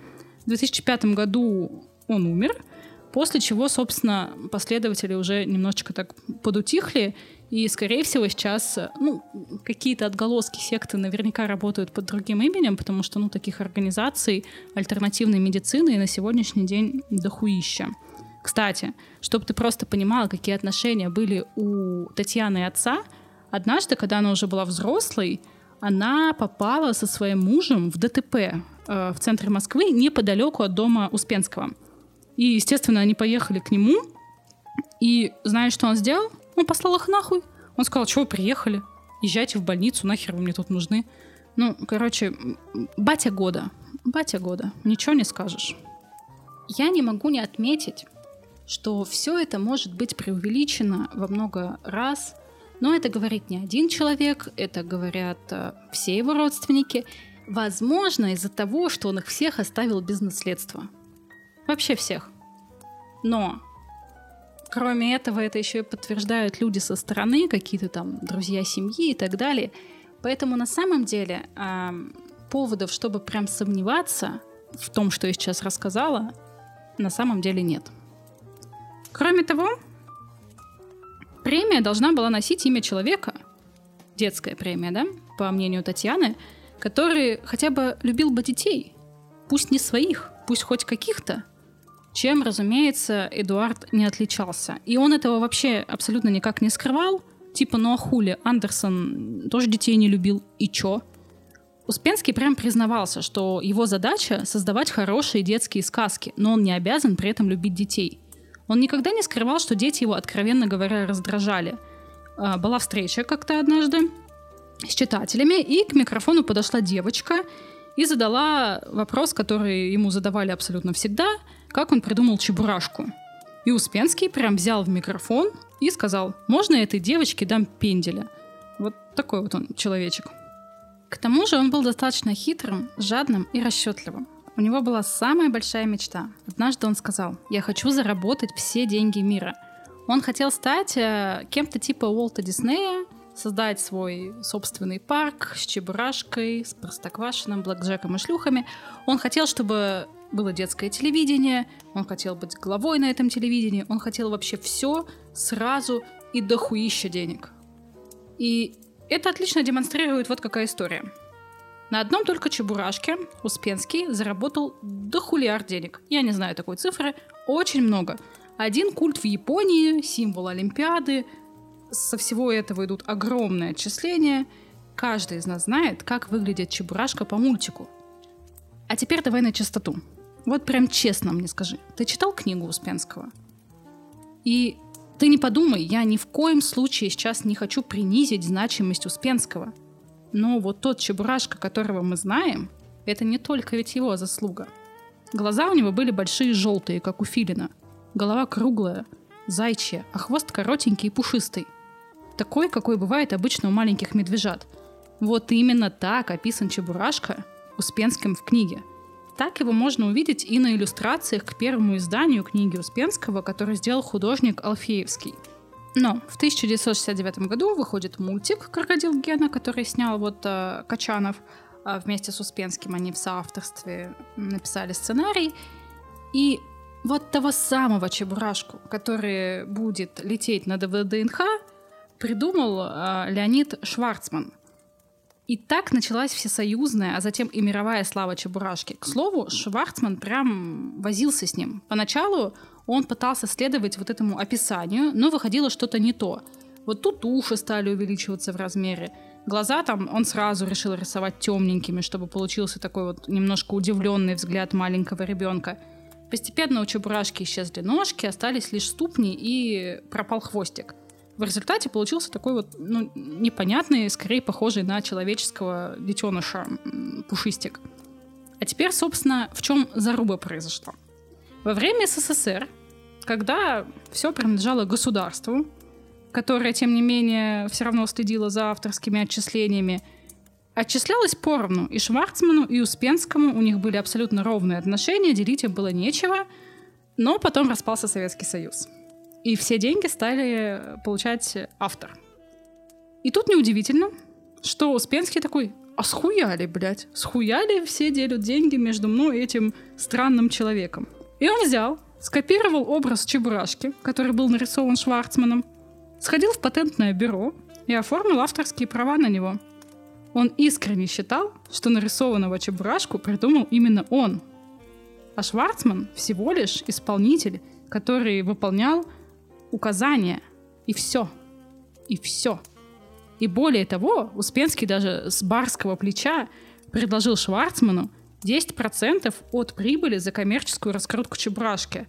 В 2005 году он умер, после чего, собственно, последователи уже немножечко так подутихли, и, скорее всего, сейчас ну, какие-то отголоски секты наверняка работают под другим именем, потому что ну, таких организаций альтернативной медицины на сегодняшний день дохуища. Кстати, чтобы ты просто понимала, какие отношения были у Татьяны и отца, однажды, когда она уже была взрослой, она попала со своим мужем в ДТП э, в центре Москвы, неподалеку от дома Успенского. И, естественно, они поехали к нему. И знаешь, что он сделал? Он послал их нахуй. Он сказал, что вы приехали? Езжайте в больницу, нахер вы мне тут нужны. Ну, короче, батя года. Батя года. Ничего не скажешь. Я не могу не отметить, что все это может быть преувеличено во много раз, но это говорит не один человек, это говорят э, все его родственники, возможно, из-за того, что он их всех оставил без наследства. Вообще всех. Но кроме этого, это еще и подтверждают люди со стороны, какие-то там друзья семьи и так далее. Поэтому на самом деле поводов, чтобы прям сомневаться в том, что я сейчас рассказала, на самом деле нет. Кроме того, премия должна была носить имя человека, детская премия, да, по мнению Татьяны, который хотя бы любил бы детей, пусть не своих, пусть хоть каких-то, чем, разумеется, Эдуард не отличался. И он этого вообще абсолютно никак не скрывал. Типа, ну а хули, Андерсон тоже детей не любил, и чё? Успенский прям признавался, что его задача — создавать хорошие детские сказки, но он не обязан при этом любить детей. Он никогда не скрывал, что дети его, откровенно говоря, раздражали. А, была встреча как-то однажды с читателями, и к микрофону подошла девочка и задала вопрос, который ему задавали абсолютно всегда, как он придумал чебурашку. И Успенский прям взял в микрофон и сказал, можно этой девочке дам пенделя. Вот такой вот он человечек. К тому же он был достаточно хитрым, жадным и расчетливым. У него была самая большая мечта. Однажды он сказал, я хочу заработать все деньги мира. Он хотел стать э, кем-то типа Уолта Диснея, создать свой собственный парк с чебурашкой, с простоквашиным, блэкджеком и шлюхами. Он хотел, чтобы было детское телевидение, он хотел быть главой на этом телевидении, он хотел вообще все сразу и дохуища денег. И это отлично демонстрирует вот какая история. На одном только Чебурашке Успенский заработал до хулиар денег. Я не знаю такой цифры, очень много. Один культ в Японии, символ Олимпиады. Со всего этого идут огромные отчисления. Каждый из нас знает, как выглядит Чебурашка по мультику. А теперь давай на чистоту. Вот прям честно мне скажи, ты читал книгу Успенского? И ты не подумай, я ни в коем случае сейчас не хочу принизить значимость Успенского – но вот тот Чебурашка, которого мы знаем, это не только ведь его заслуга. Глаза у него были большие желтые, как у филина. Голова круглая, зайчья, а хвост коротенький и пушистый. Такой, какой бывает обычно у маленьких медвежат. Вот именно так описан Чебурашка Успенским в книге. Так его можно увидеть и на иллюстрациях к первому изданию книги Успенского, который сделал художник Алфеевский – но в 1969 году выходит мультик «Крокодил Гена», который снял вот э, Качанов э, вместе с Успенским. Они в соавторстве написали сценарий. И вот того самого Чебурашку, который будет лететь на ВДНХ, придумал э, Леонид Шварцман. И так началась всесоюзная, а затем и мировая слава Чебурашки. К слову, Шварцман прям возился с ним. Поначалу он пытался следовать вот этому описанию, но выходило что-то не то. Вот тут уши стали увеличиваться в размере. Глаза там он сразу решил рисовать темненькими, чтобы получился такой вот немножко удивленный взгляд маленького ребенка. Постепенно у Чебурашки исчезли ножки, остались лишь ступни и пропал хвостик – в результате получился такой вот ну, непонятный, скорее похожий на человеческого детеныша пушистик. А теперь, собственно, в чем заруба произошла? Во время СССР, когда все принадлежало государству, которое, тем не менее, все равно следило за авторскими отчислениями, отчислялось поровну и Шварцману, и Успенскому, у них были абсолютно ровные отношения, делить им было нечего, но потом распался Советский Союз. И все деньги стали получать автор. И тут неудивительно, что Успенский такой, а схуяли, блядь, схуяли все делят деньги между мной и этим странным человеком. И он взял, скопировал образ Чебурашки, который был нарисован Шварцманом, сходил в патентное бюро и оформил авторские права на него. Он искренне считал, что нарисованного Чебурашку придумал именно он. А Шварцман всего лишь исполнитель, который выполнял указания, и все. И все. И более того, Успенский даже с барского плеча предложил Шварцману 10% от прибыли за коммерческую раскрутку Чебурашки.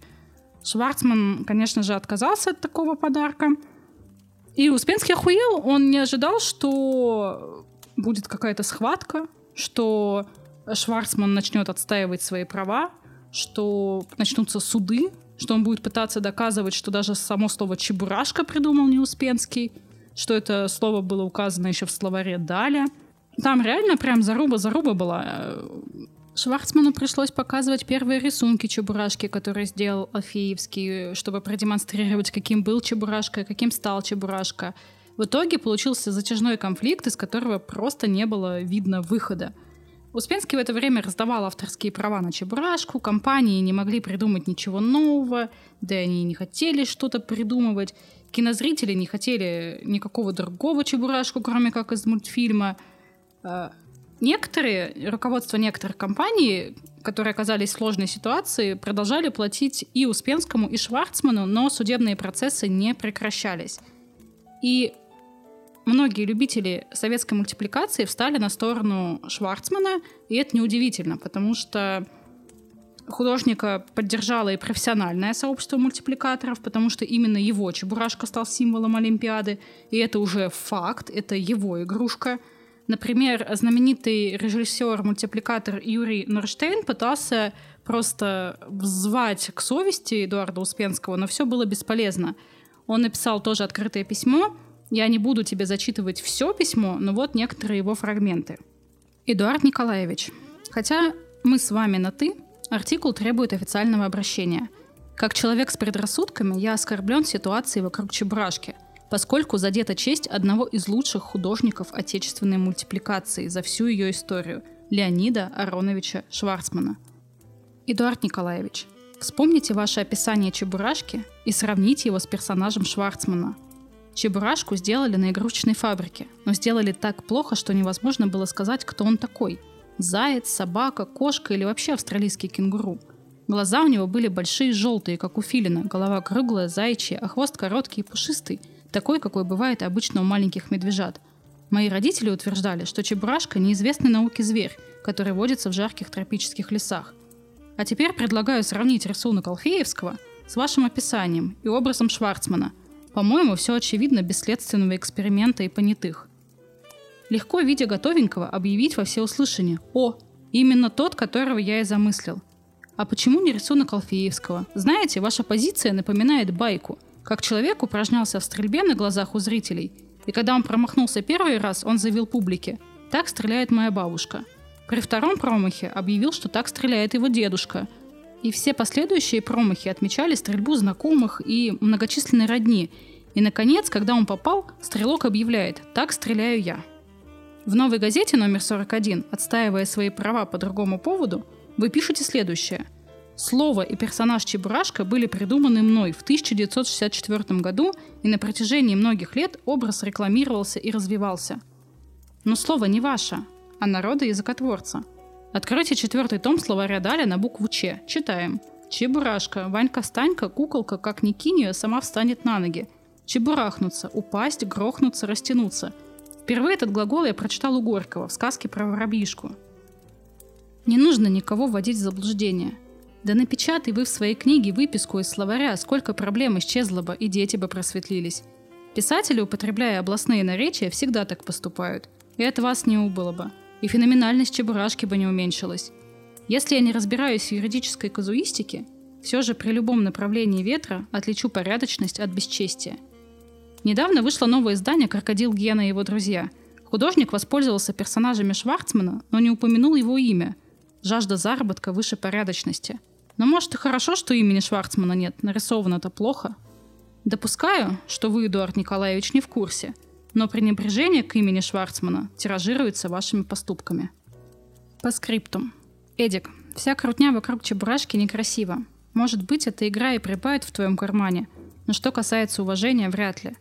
Шварцман, конечно же, отказался от такого подарка. И Успенский охуел, он не ожидал, что будет какая-то схватка, что Шварцман начнет отстаивать свои права, что начнутся суды что он будет пытаться доказывать, что даже само слово «чебурашка» придумал не Успенский, что это слово было указано еще в словаре «Даля». Там реально прям заруба-заруба была. Шварцману пришлось показывать первые рисунки Чебурашки, которые сделал Алфеевский, чтобы продемонстрировать, каким был Чебурашка каким стал Чебурашка. В итоге получился затяжной конфликт, из которого просто не было видно выхода. Успенский в это время раздавал авторские права на Чебурашку, компании не могли придумать ничего нового, да и они не хотели что-то придумывать. Кинозрители не хотели никакого другого Чебурашку, кроме как из мультфильма. А, некоторые, руководство некоторых компаний, которые оказались в сложной ситуации, продолжали платить и Успенскому, и Шварцману, но судебные процессы не прекращались. И многие любители советской мультипликации встали на сторону Шварцмана, и это неудивительно, потому что художника поддержало и профессиональное сообщество мультипликаторов, потому что именно его Чебурашка стал символом Олимпиады, и это уже факт, это его игрушка. Например, знаменитый режиссер-мультипликатор Юрий Норштейн пытался просто взвать к совести Эдуарда Успенского, но все было бесполезно. Он написал тоже открытое письмо, я не буду тебе зачитывать все письмо, но вот некоторые его фрагменты. Эдуард Николаевич, хотя мы с вами на «ты», артикул требует официального обращения. Как человек с предрассудками, я оскорблен ситуацией вокруг Чебурашки, поскольку задета честь одного из лучших художников отечественной мультипликации за всю ее историю – Леонида Ароновича Шварцмана. Эдуард Николаевич, вспомните ваше описание Чебурашки и сравните его с персонажем Шварцмана – Чебурашку сделали на игрушечной фабрике, но сделали так плохо, что невозможно было сказать, кто он такой. Заяц, собака, кошка или вообще австралийский кенгуру. Глаза у него были большие желтые, как у филина, голова круглая, заячья, а хвост короткий и пушистый, такой, какой бывает обычно у маленьких медвежат. Мои родители утверждали, что чебурашка – неизвестный науке зверь, который водится в жарких тропических лесах. А теперь предлагаю сравнить рисунок Алфеевского с вашим описанием и образом Шварцмана – по-моему, все очевидно без следственного эксперимента и понятых. Легко, видя готовенького, объявить во всеуслышание «О, именно тот, которого я и замыслил». А почему не рисунок Алфеевского? Знаете, ваша позиция напоминает байку. Как человек упражнялся в стрельбе на глазах у зрителей, и когда он промахнулся первый раз, он заявил публике «Так стреляет моя бабушка». При втором промахе объявил, что так стреляет его дедушка – и все последующие промахи отмечали стрельбу знакомых и многочисленной родни. И, наконец, когда он попал, стрелок объявляет «Так стреляю я». В «Новой газете» номер 41, отстаивая свои права по другому поводу, вы пишете следующее. Слово и персонаж Чебурашка были придуманы мной в 1964 году, и на протяжении многих лет образ рекламировался и развивался. Но слово не ваше, а народа языкотворца. Откройте четвертый том словаря Даля на букву Ч. Читаем. Чебурашка, Ванька-встанька, куколка, как ни кинь ее, сама встанет на ноги. Чебурахнуться, упасть, грохнуться, растянуться. Впервые этот глагол я прочитал у Горького в сказке про воробьишку. Не нужно никого вводить в заблуждение. Да напечатай вы в своей книге выписку из словаря, сколько проблем исчезло бы, и дети бы просветлились. Писатели, употребляя областные наречия, всегда так поступают. И от вас не убыло бы. И феноменальность чебурашки бы не уменьшилась. Если я не разбираюсь в юридической казуистике, все же при любом направлении ветра отличу порядочность от бесчестия. Недавно вышло новое издание «Крокодил Гена и его друзья». Художник воспользовался персонажами Шварцмана, но не упомянул его имя. Жажда заработка выше порядочности. Но может и хорошо, что имени Шварцмана нет, нарисовано-то плохо – Допускаю, что вы, Эдуард Николаевич, не в курсе, но пренебрежение к имени Шварцмана тиражируется вашими поступками. По скриптум. Эдик, вся крутня вокруг Чебурашки некрасива. Может быть, эта игра и прибавит в твоем кармане, но что касается уважения, вряд ли.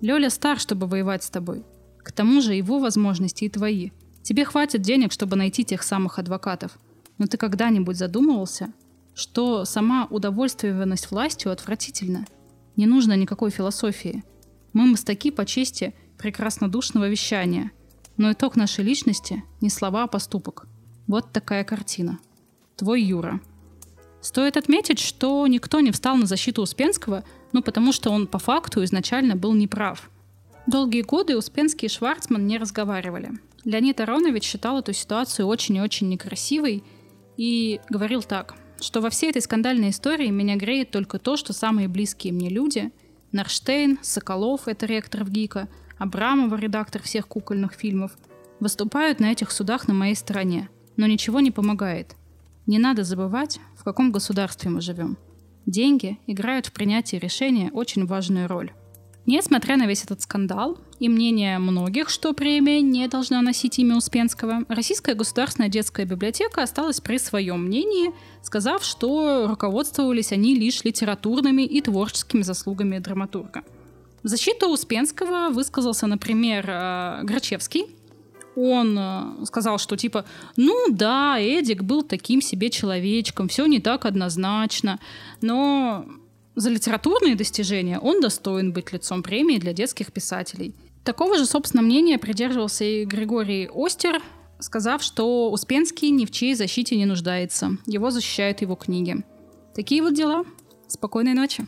Лёля стар, чтобы воевать с тобой. К тому же его возможности и твои. Тебе хватит денег, чтобы найти тех самых адвокатов. Но ты когда-нибудь задумывался, что сама удовольствиеванность властью отвратительна – не нужно никакой философии. Мы мастаки по чести прекраснодушного вещания. Но итог нашей личности не слова, а поступок. Вот такая картина. Твой Юра. Стоит отметить, что никто не встал на защиту Успенского, ну потому что он по факту изначально был неправ. Долгие годы Успенский и Шварцман не разговаривали. Леонид Аронович считал эту ситуацию очень и очень некрасивой и говорил так – что во всей этой скандальной истории меня греет только то, что самые близкие мне люди – Нарштейн, Соколов – это ректор в ГИКа, Абрамова – редактор всех кукольных фильмов – выступают на этих судах на моей стороне. Но ничего не помогает. Не надо забывать, в каком государстве мы живем. Деньги играют в принятии решения очень важную роль. Несмотря на весь этот скандал и мнение многих, что премия не должна носить имя Успенского, Российская государственная детская библиотека осталась при своем мнении, сказав, что руководствовались они лишь литературными и творческими заслугами драматурга. В защиту Успенского высказался, например, э, Грачевский. Он э, сказал, что типа, ну да, Эдик был таким себе человечком, все не так однозначно, но за литературные достижения он достоин быть лицом премии для детских писателей. Такого же, собственно, мнения придерживался и Григорий Остер, сказав, что Успенский ни в чьей защите не нуждается. Его защищают его книги. Такие вот дела. Спокойной ночи.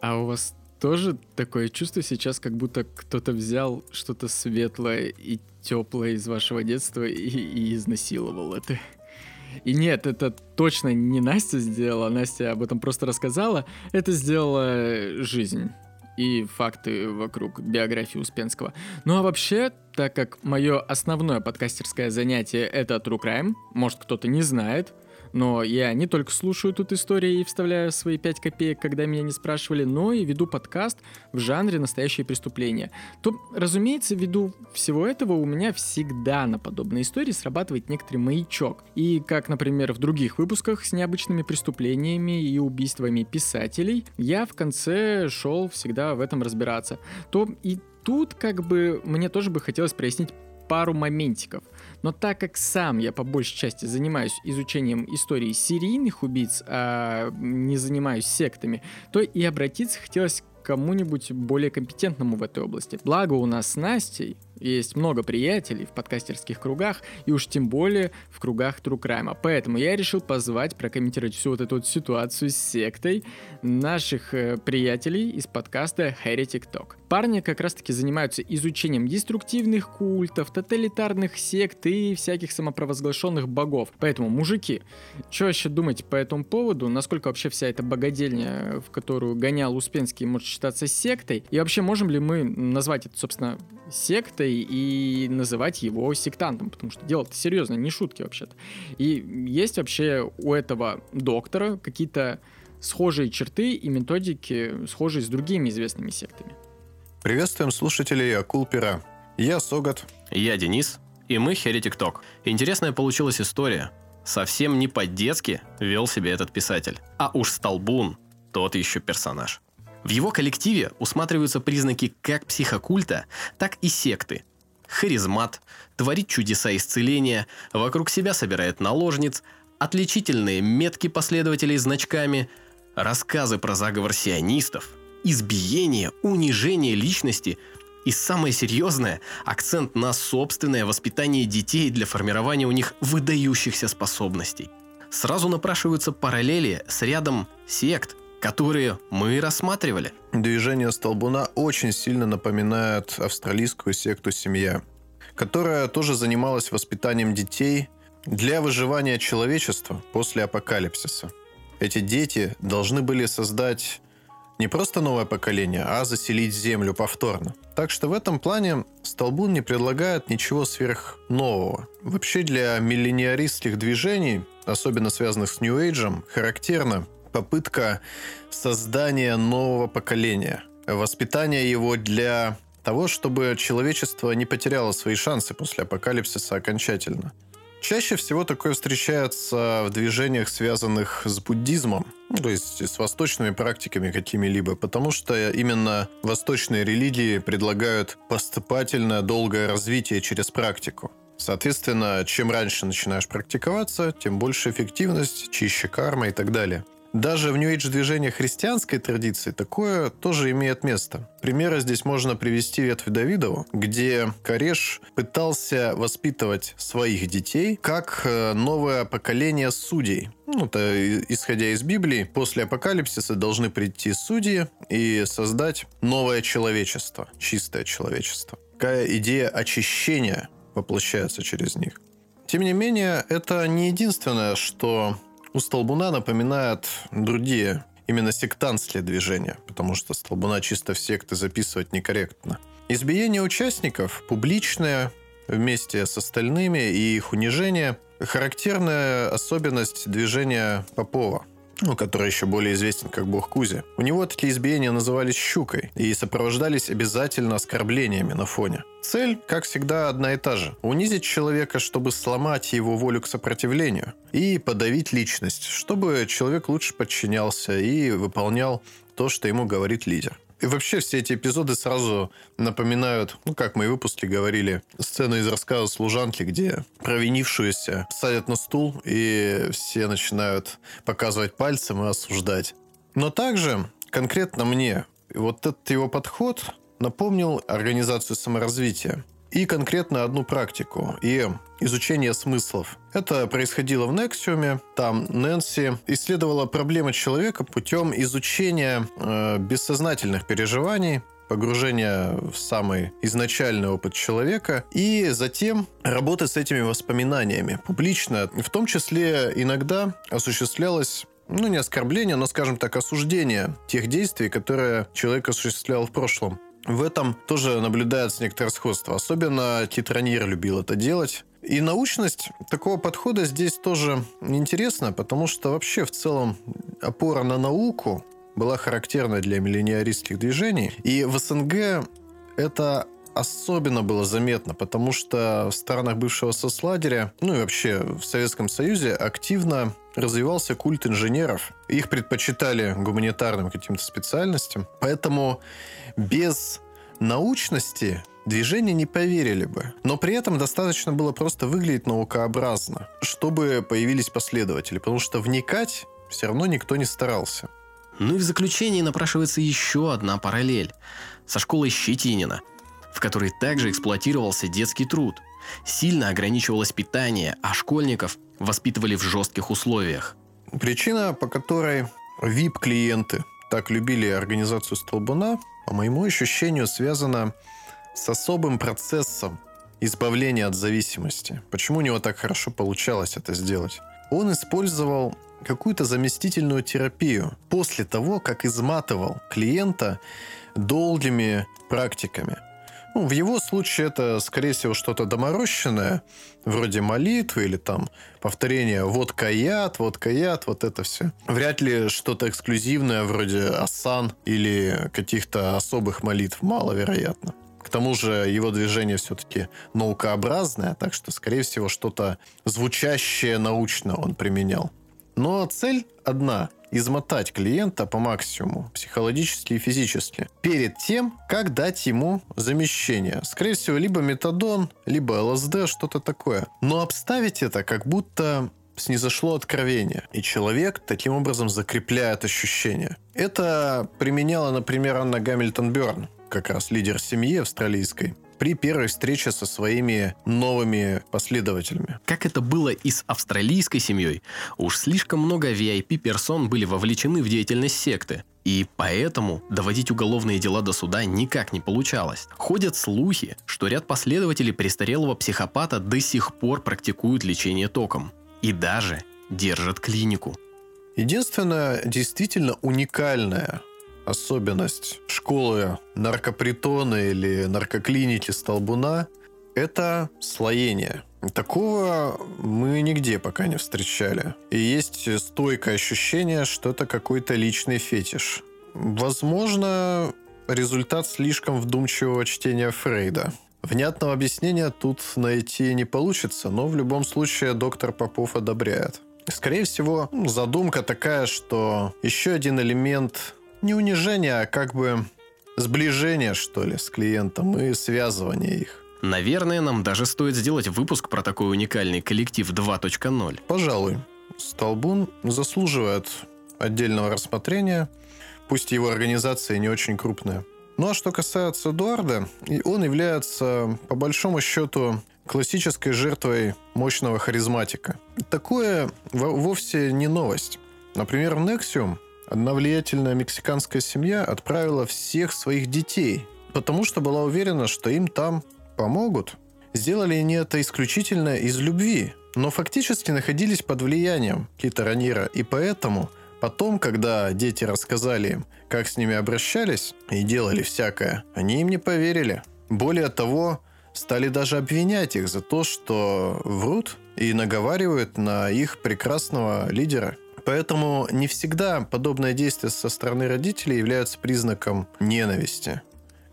А у вас тоже такое чувство сейчас, как будто кто-то взял что-то светлое и теплое из вашего детства и, и изнасиловал это? И нет, это точно не Настя сделала, Настя об этом просто рассказала. Это сделала жизнь и факты вокруг биографии Успенского. Ну а вообще, так как мое основное подкастерское занятие это True Crime, может кто-то не знает, но я не только слушаю тут истории и вставляю свои 5 копеек, когда меня не спрашивали, но и веду подкаст в жанре «Настоящее преступление». То, разумеется, ввиду всего этого у меня всегда на подобные истории срабатывает некоторый маячок. И как, например, в других выпусках с необычными преступлениями и убийствами писателей, я в конце шел всегда в этом разбираться. То и тут как бы мне тоже бы хотелось прояснить пару моментиков. Но так как сам я по большей части занимаюсь изучением истории серийных убийц, а не занимаюсь сектами, то и обратиться хотелось к кому-нибудь более компетентному в этой области. Благо у нас с Настей есть много приятелей в подкастерских кругах, и уж тем более в кругах True Crime. Поэтому я решил позвать прокомментировать всю вот эту вот ситуацию с сектой наших э, приятелей из подкаста Heretic Talk. Парни как раз-таки занимаются изучением деструктивных культов, тоталитарных сект и всяких самопровозглашенных богов. Поэтому, мужики, что вообще думаете по этому поводу? Насколько вообще вся эта богадельня, в которую гонял Успенский, может считаться сектой? И вообще можем ли мы назвать это, собственно, сектой и называть его сектантом? Потому что дело-то серьезно, не шутки вообще-то. И есть вообще у этого доктора какие-то схожие черты и методики, схожие с другими известными сектами? Приветствуем слушателей Акул Пера. Я Согат. Я Денис. И мы Heretic Talk. Интересная получилась история. Совсем не по-детски вел себя этот писатель. А уж Столбун – тот еще персонаж. В его коллективе усматриваются признаки как психокульта, так и секты. харизмат, творит чудеса исцеления, вокруг себя собирает наложниц, отличительные метки последователей значками, рассказы про заговор сионистов, избиение, унижение личности и самое серьезное – акцент на собственное воспитание детей для формирования у них выдающихся способностей. Сразу напрашиваются параллели с рядом сект, которые мы рассматривали. Движение Столбуна очень сильно напоминает австралийскую секту «Семья», которая тоже занималась воспитанием детей для выживания человечества после апокалипсиса. Эти дети должны были создать не просто новое поколение, а заселить Землю повторно. Так что в этом плане Столбун не предлагает ничего сверх нового. Вообще для миллениаристских движений, особенно связанных с New Age, характерна попытка создания нового поколения, воспитания его для того, чтобы человечество не потеряло свои шансы после апокалипсиса окончательно. Чаще всего такое встречается в движениях, связанных с буддизмом, ну, то есть с восточными практиками какими-либо, потому что именно восточные религии предлагают поступательное долгое развитие через практику. Соответственно, чем раньше начинаешь практиковаться, тем больше эффективность, чище карма и так далее. Даже в New Age движении христианской традиции такое тоже имеет место. Примеры здесь можно привести ветвь Давидову, где Кореш пытался воспитывать своих детей как э, новое поколение судей. Ну, это исходя из Библии, после апокалипсиса должны прийти судьи и создать новое человечество, чистое человечество. Такая идея очищения воплощается через них. Тем не менее, это не единственное, что у Столбуна напоминают другие именно сектантские движения, потому что Столбуна чисто в секты записывать некорректно. Избиение участников, публичное, вместе с остальными и их унижение – характерная особенность движения Попова – ну, который еще более известен как бог Кузи. У него такие избиения назывались «щукой» и сопровождались обязательно оскорблениями на фоне. Цель, как всегда, одна и та же. Унизить человека, чтобы сломать его волю к сопротивлению. И подавить личность, чтобы человек лучше подчинялся и выполнял то, что ему говорит лидер. И вообще все эти эпизоды сразу напоминают, ну, как мы и выпуски говорили, сцену из рассказа служанки, где провинившуюся садят на стул, и все начинают показывать пальцем и осуждать. Но также конкретно мне вот этот его подход напомнил организацию саморазвития и конкретно одну практику и изучение смыслов. Это происходило в Нексиуме. Там Нэнси исследовала проблемы человека путем изучения э, бессознательных переживаний, погружения в самый изначальный опыт человека и затем работы с этими воспоминаниями публично. В том числе иногда осуществлялось ну, не оскорбление, но, скажем так, осуждение тех действий, которые человек осуществлял в прошлом. В этом тоже наблюдается некоторое сходство. Особенно Титранир любил это делать. И научность такого подхода здесь тоже интересна, потому что вообще в целом опора на науку была характерна для миллениаристских движений. И в СНГ это особенно было заметно, потому что в странах бывшего соцлагеря, ну и вообще в Советском Союзе активно развивался культ инженеров. Их предпочитали гуманитарным каким-то специальностям. Поэтому без научности движения не поверили бы. Но при этом достаточно было просто выглядеть наукообразно, чтобы появились последователи, потому что вникать все равно никто не старался. Ну и в заключение напрашивается еще одна параллель со школой Щетинина, в которой также эксплуатировался детский труд. Сильно ограничивалось питание, а школьников воспитывали в жестких условиях. Причина, по которой VIP-клиенты так любили организацию Столбуна, по моему ощущению, связана с особым процессом избавления от зависимости. Почему у него так хорошо получалось это сделать? Он использовал какую-то заместительную терапию после того, как изматывал клиента долгими практиками – ну, в его случае это, скорее всего, что-то доморощенное, вроде молитвы или там повторение «вот каят», «вот каят», вот это все. Вряд ли что-то эксклюзивное вроде асан или каких-то особых молитв, маловероятно. К тому же его движение все-таки наукообразное, так что, скорее всего, что-то звучащее научно он применял. Но цель одна измотать клиента по максимуму, психологически и физически, перед тем, как дать ему замещение. Скорее всего, либо метадон, либо ЛСД, что-то такое. Но обставить это как будто снизошло откровение, и человек таким образом закрепляет ощущение. Это применяла, например, Анна Гамильтон Бёрн, как раз лидер семьи австралийской при первой встрече со своими новыми последователями. Как это было и с австралийской семьей, уж слишком много VIP-персон были вовлечены в деятельность секты. И поэтому доводить уголовные дела до суда никак не получалось. Ходят слухи, что ряд последователей престарелого психопата до сих пор практикуют лечение током. И даже держат клинику. Единственное действительно уникальное особенность школы наркопритона или наркоклиники Столбуна – это слоение. Такого мы нигде пока не встречали. И есть стойкое ощущение, что это какой-то личный фетиш. Возможно, результат слишком вдумчивого чтения Фрейда. Внятного объяснения тут найти не получится, но в любом случае доктор Попов одобряет. Скорее всего, задумка такая, что еще один элемент не унижение, а как бы сближение, что ли, с клиентом и связывание их. Наверное, нам даже стоит сделать выпуск про такой уникальный коллектив 2.0. Пожалуй. Столбун заслуживает отдельного рассмотрения, пусть его организация не очень крупная. Ну а что касается Эдуарда, он является, по большому счету, классической жертвой мощного харизматика. Такое вовсе не новость. Например, в Nexium Одна влиятельная мексиканская семья отправила всех своих детей, потому что была уверена, что им там помогут. Сделали они это исключительно из любви, но фактически находились под влиянием Кита Ранира, и поэтому потом, когда дети рассказали им, как с ними обращались и делали всякое, они им не поверили. Более того, стали даже обвинять их за то, что врут и наговаривают на их прекрасного лидера. Поэтому не всегда подобное действие со стороны родителей является признаком ненависти.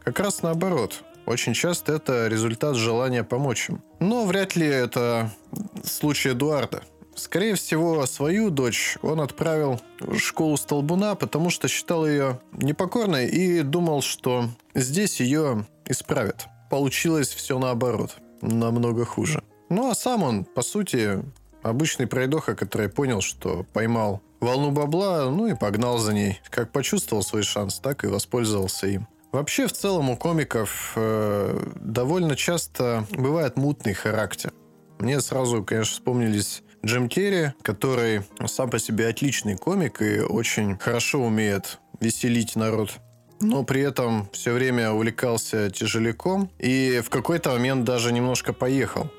Как раз наоборот. Очень часто это результат желания помочь им. Но вряд ли это случай Эдуарда. Скорее всего, свою дочь он отправил в школу Столбуна, потому что считал ее непокорной и думал, что здесь ее исправят. Получилось все наоборот, намного хуже. Ну а сам он, по сути, Обычный пройдоха, который понял, что поймал волну бабла, ну и погнал за ней. Как почувствовал свой шанс, так и воспользовался им. Вообще, в целом, у комиков э, довольно часто бывает мутный характер. Мне сразу, конечно, вспомнились Джим Керри, который сам по себе отличный комик и очень хорошо умеет веселить народ но при этом все время увлекался тяжеляком и в какой-то момент даже немножко поехал.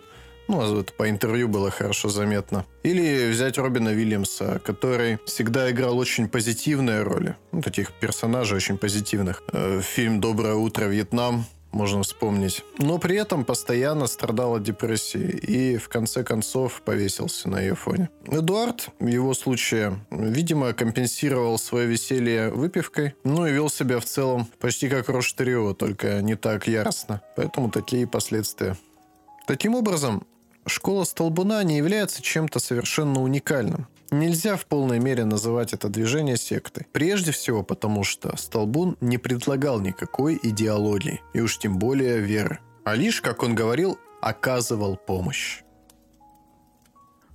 Ну, это по интервью было хорошо заметно. Или взять Робина Уильямса, который всегда играл очень позитивные роли. Ну, таких персонажей очень позитивных. Э, фильм «Доброе утро, Вьетнам» можно вспомнить. Но при этом постоянно страдал от депрессии и в конце концов повесился на ее фоне. Эдуард в его случае, видимо, компенсировал свое веселье выпивкой, ну и вел себя в целом почти как Рош-Трио, только не так яростно. Поэтому такие последствия. Таким образом, Школа Столбуна не является чем-то совершенно уникальным. Нельзя в полной мере называть это движение сектой. Прежде всего потому, что Столбун не предлагал никакой идеологии, и уж тем более веры, а лишь, как он говорил, оказывал помощь.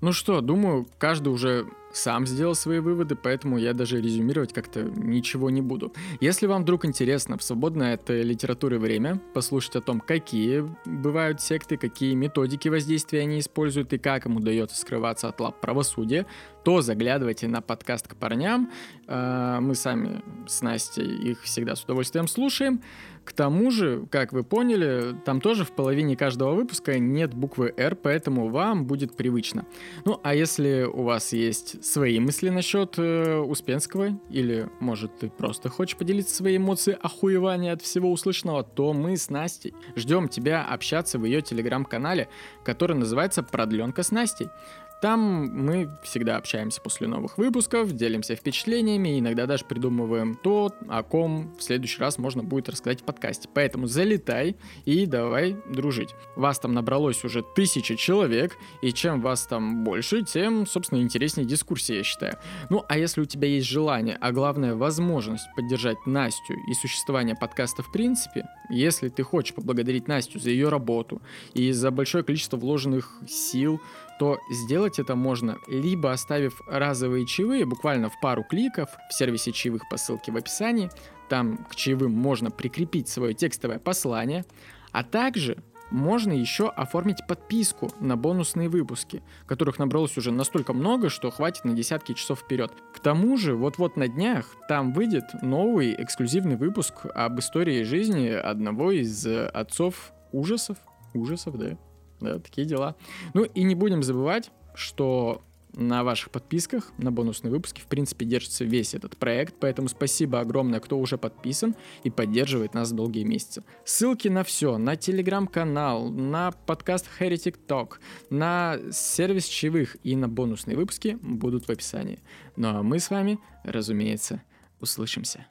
Ну что, думаю, каждый уже сам сделал свои выводы, поэтому я даже резюмировать как-то ничего не буду. Если вам вдруг интересно в свободное от литературы время послушать о том, какие бывают секты, какие методики воздействия они используют и как им удается скрываться от лап правосудия, то заглядывайте на подкаст к парням. А, мы сами с Настей их всегда с удовольствием слушаем. К тому же, как вы поняли, там тоже в половине каждого выпуска нет буквы «Р», поэтому вам будет привычно. Ну, а если у вас есть свои мысли насчет э, Успенского, или, может, ты просто хочешь поделиться своей эмоцией охуевания от всего услышанного, то мы с Настей ждем тебя общаться в ее телеграм-канале, который называется «Продленка с Настей». Там мы всегда общаемся после новых выпусков, делимся впечатлениями, иногда даже придумываем то, о ком в следующий раз можно будет рассказать в подкасте. Поэтому залетай и давай дружить. Вас там набралось уже тысяча человек, и чем вас там больше, тем, собственно, интереснее дискуссия, я считаю. Ну, а если у тебя есть желание, а главное возможность поддержать Настю и существование подкаста в принципе, если ты хочешь поблагодарить Настю за ее работу и за большое количество вложенных сил, то сделать это можно либо оставив разовые чаевые буквально в пару кликов в сервисе чаевых по ссылке в описании, там к чаевым можно прикрепить свое текстовое послание, а также можно еще оформить подписку на бонусные выпуски, которых набралось уже настолько много, что хватит на десятки часов вперед. К тому же, вот-вот на днях там выйдет новый эксклюзивный выпуск об истории жизни одного из отцов ужасов. Ужасов, да. Да, такие дела. Ну и не будем забывать, что на ваших подписках, на бонусные выпуски, в принципе, держится весь этот проект, поэтому спасибо огромное, кто уже подписан и поддерживает нас долгие месяцы. Ссылки на все, на телеграм-канал, на подкаст Heretic Talk, на сервис чаевых и на бонусные выпуски будут в описании. Ну а мы с вами, разумеется, услышимся.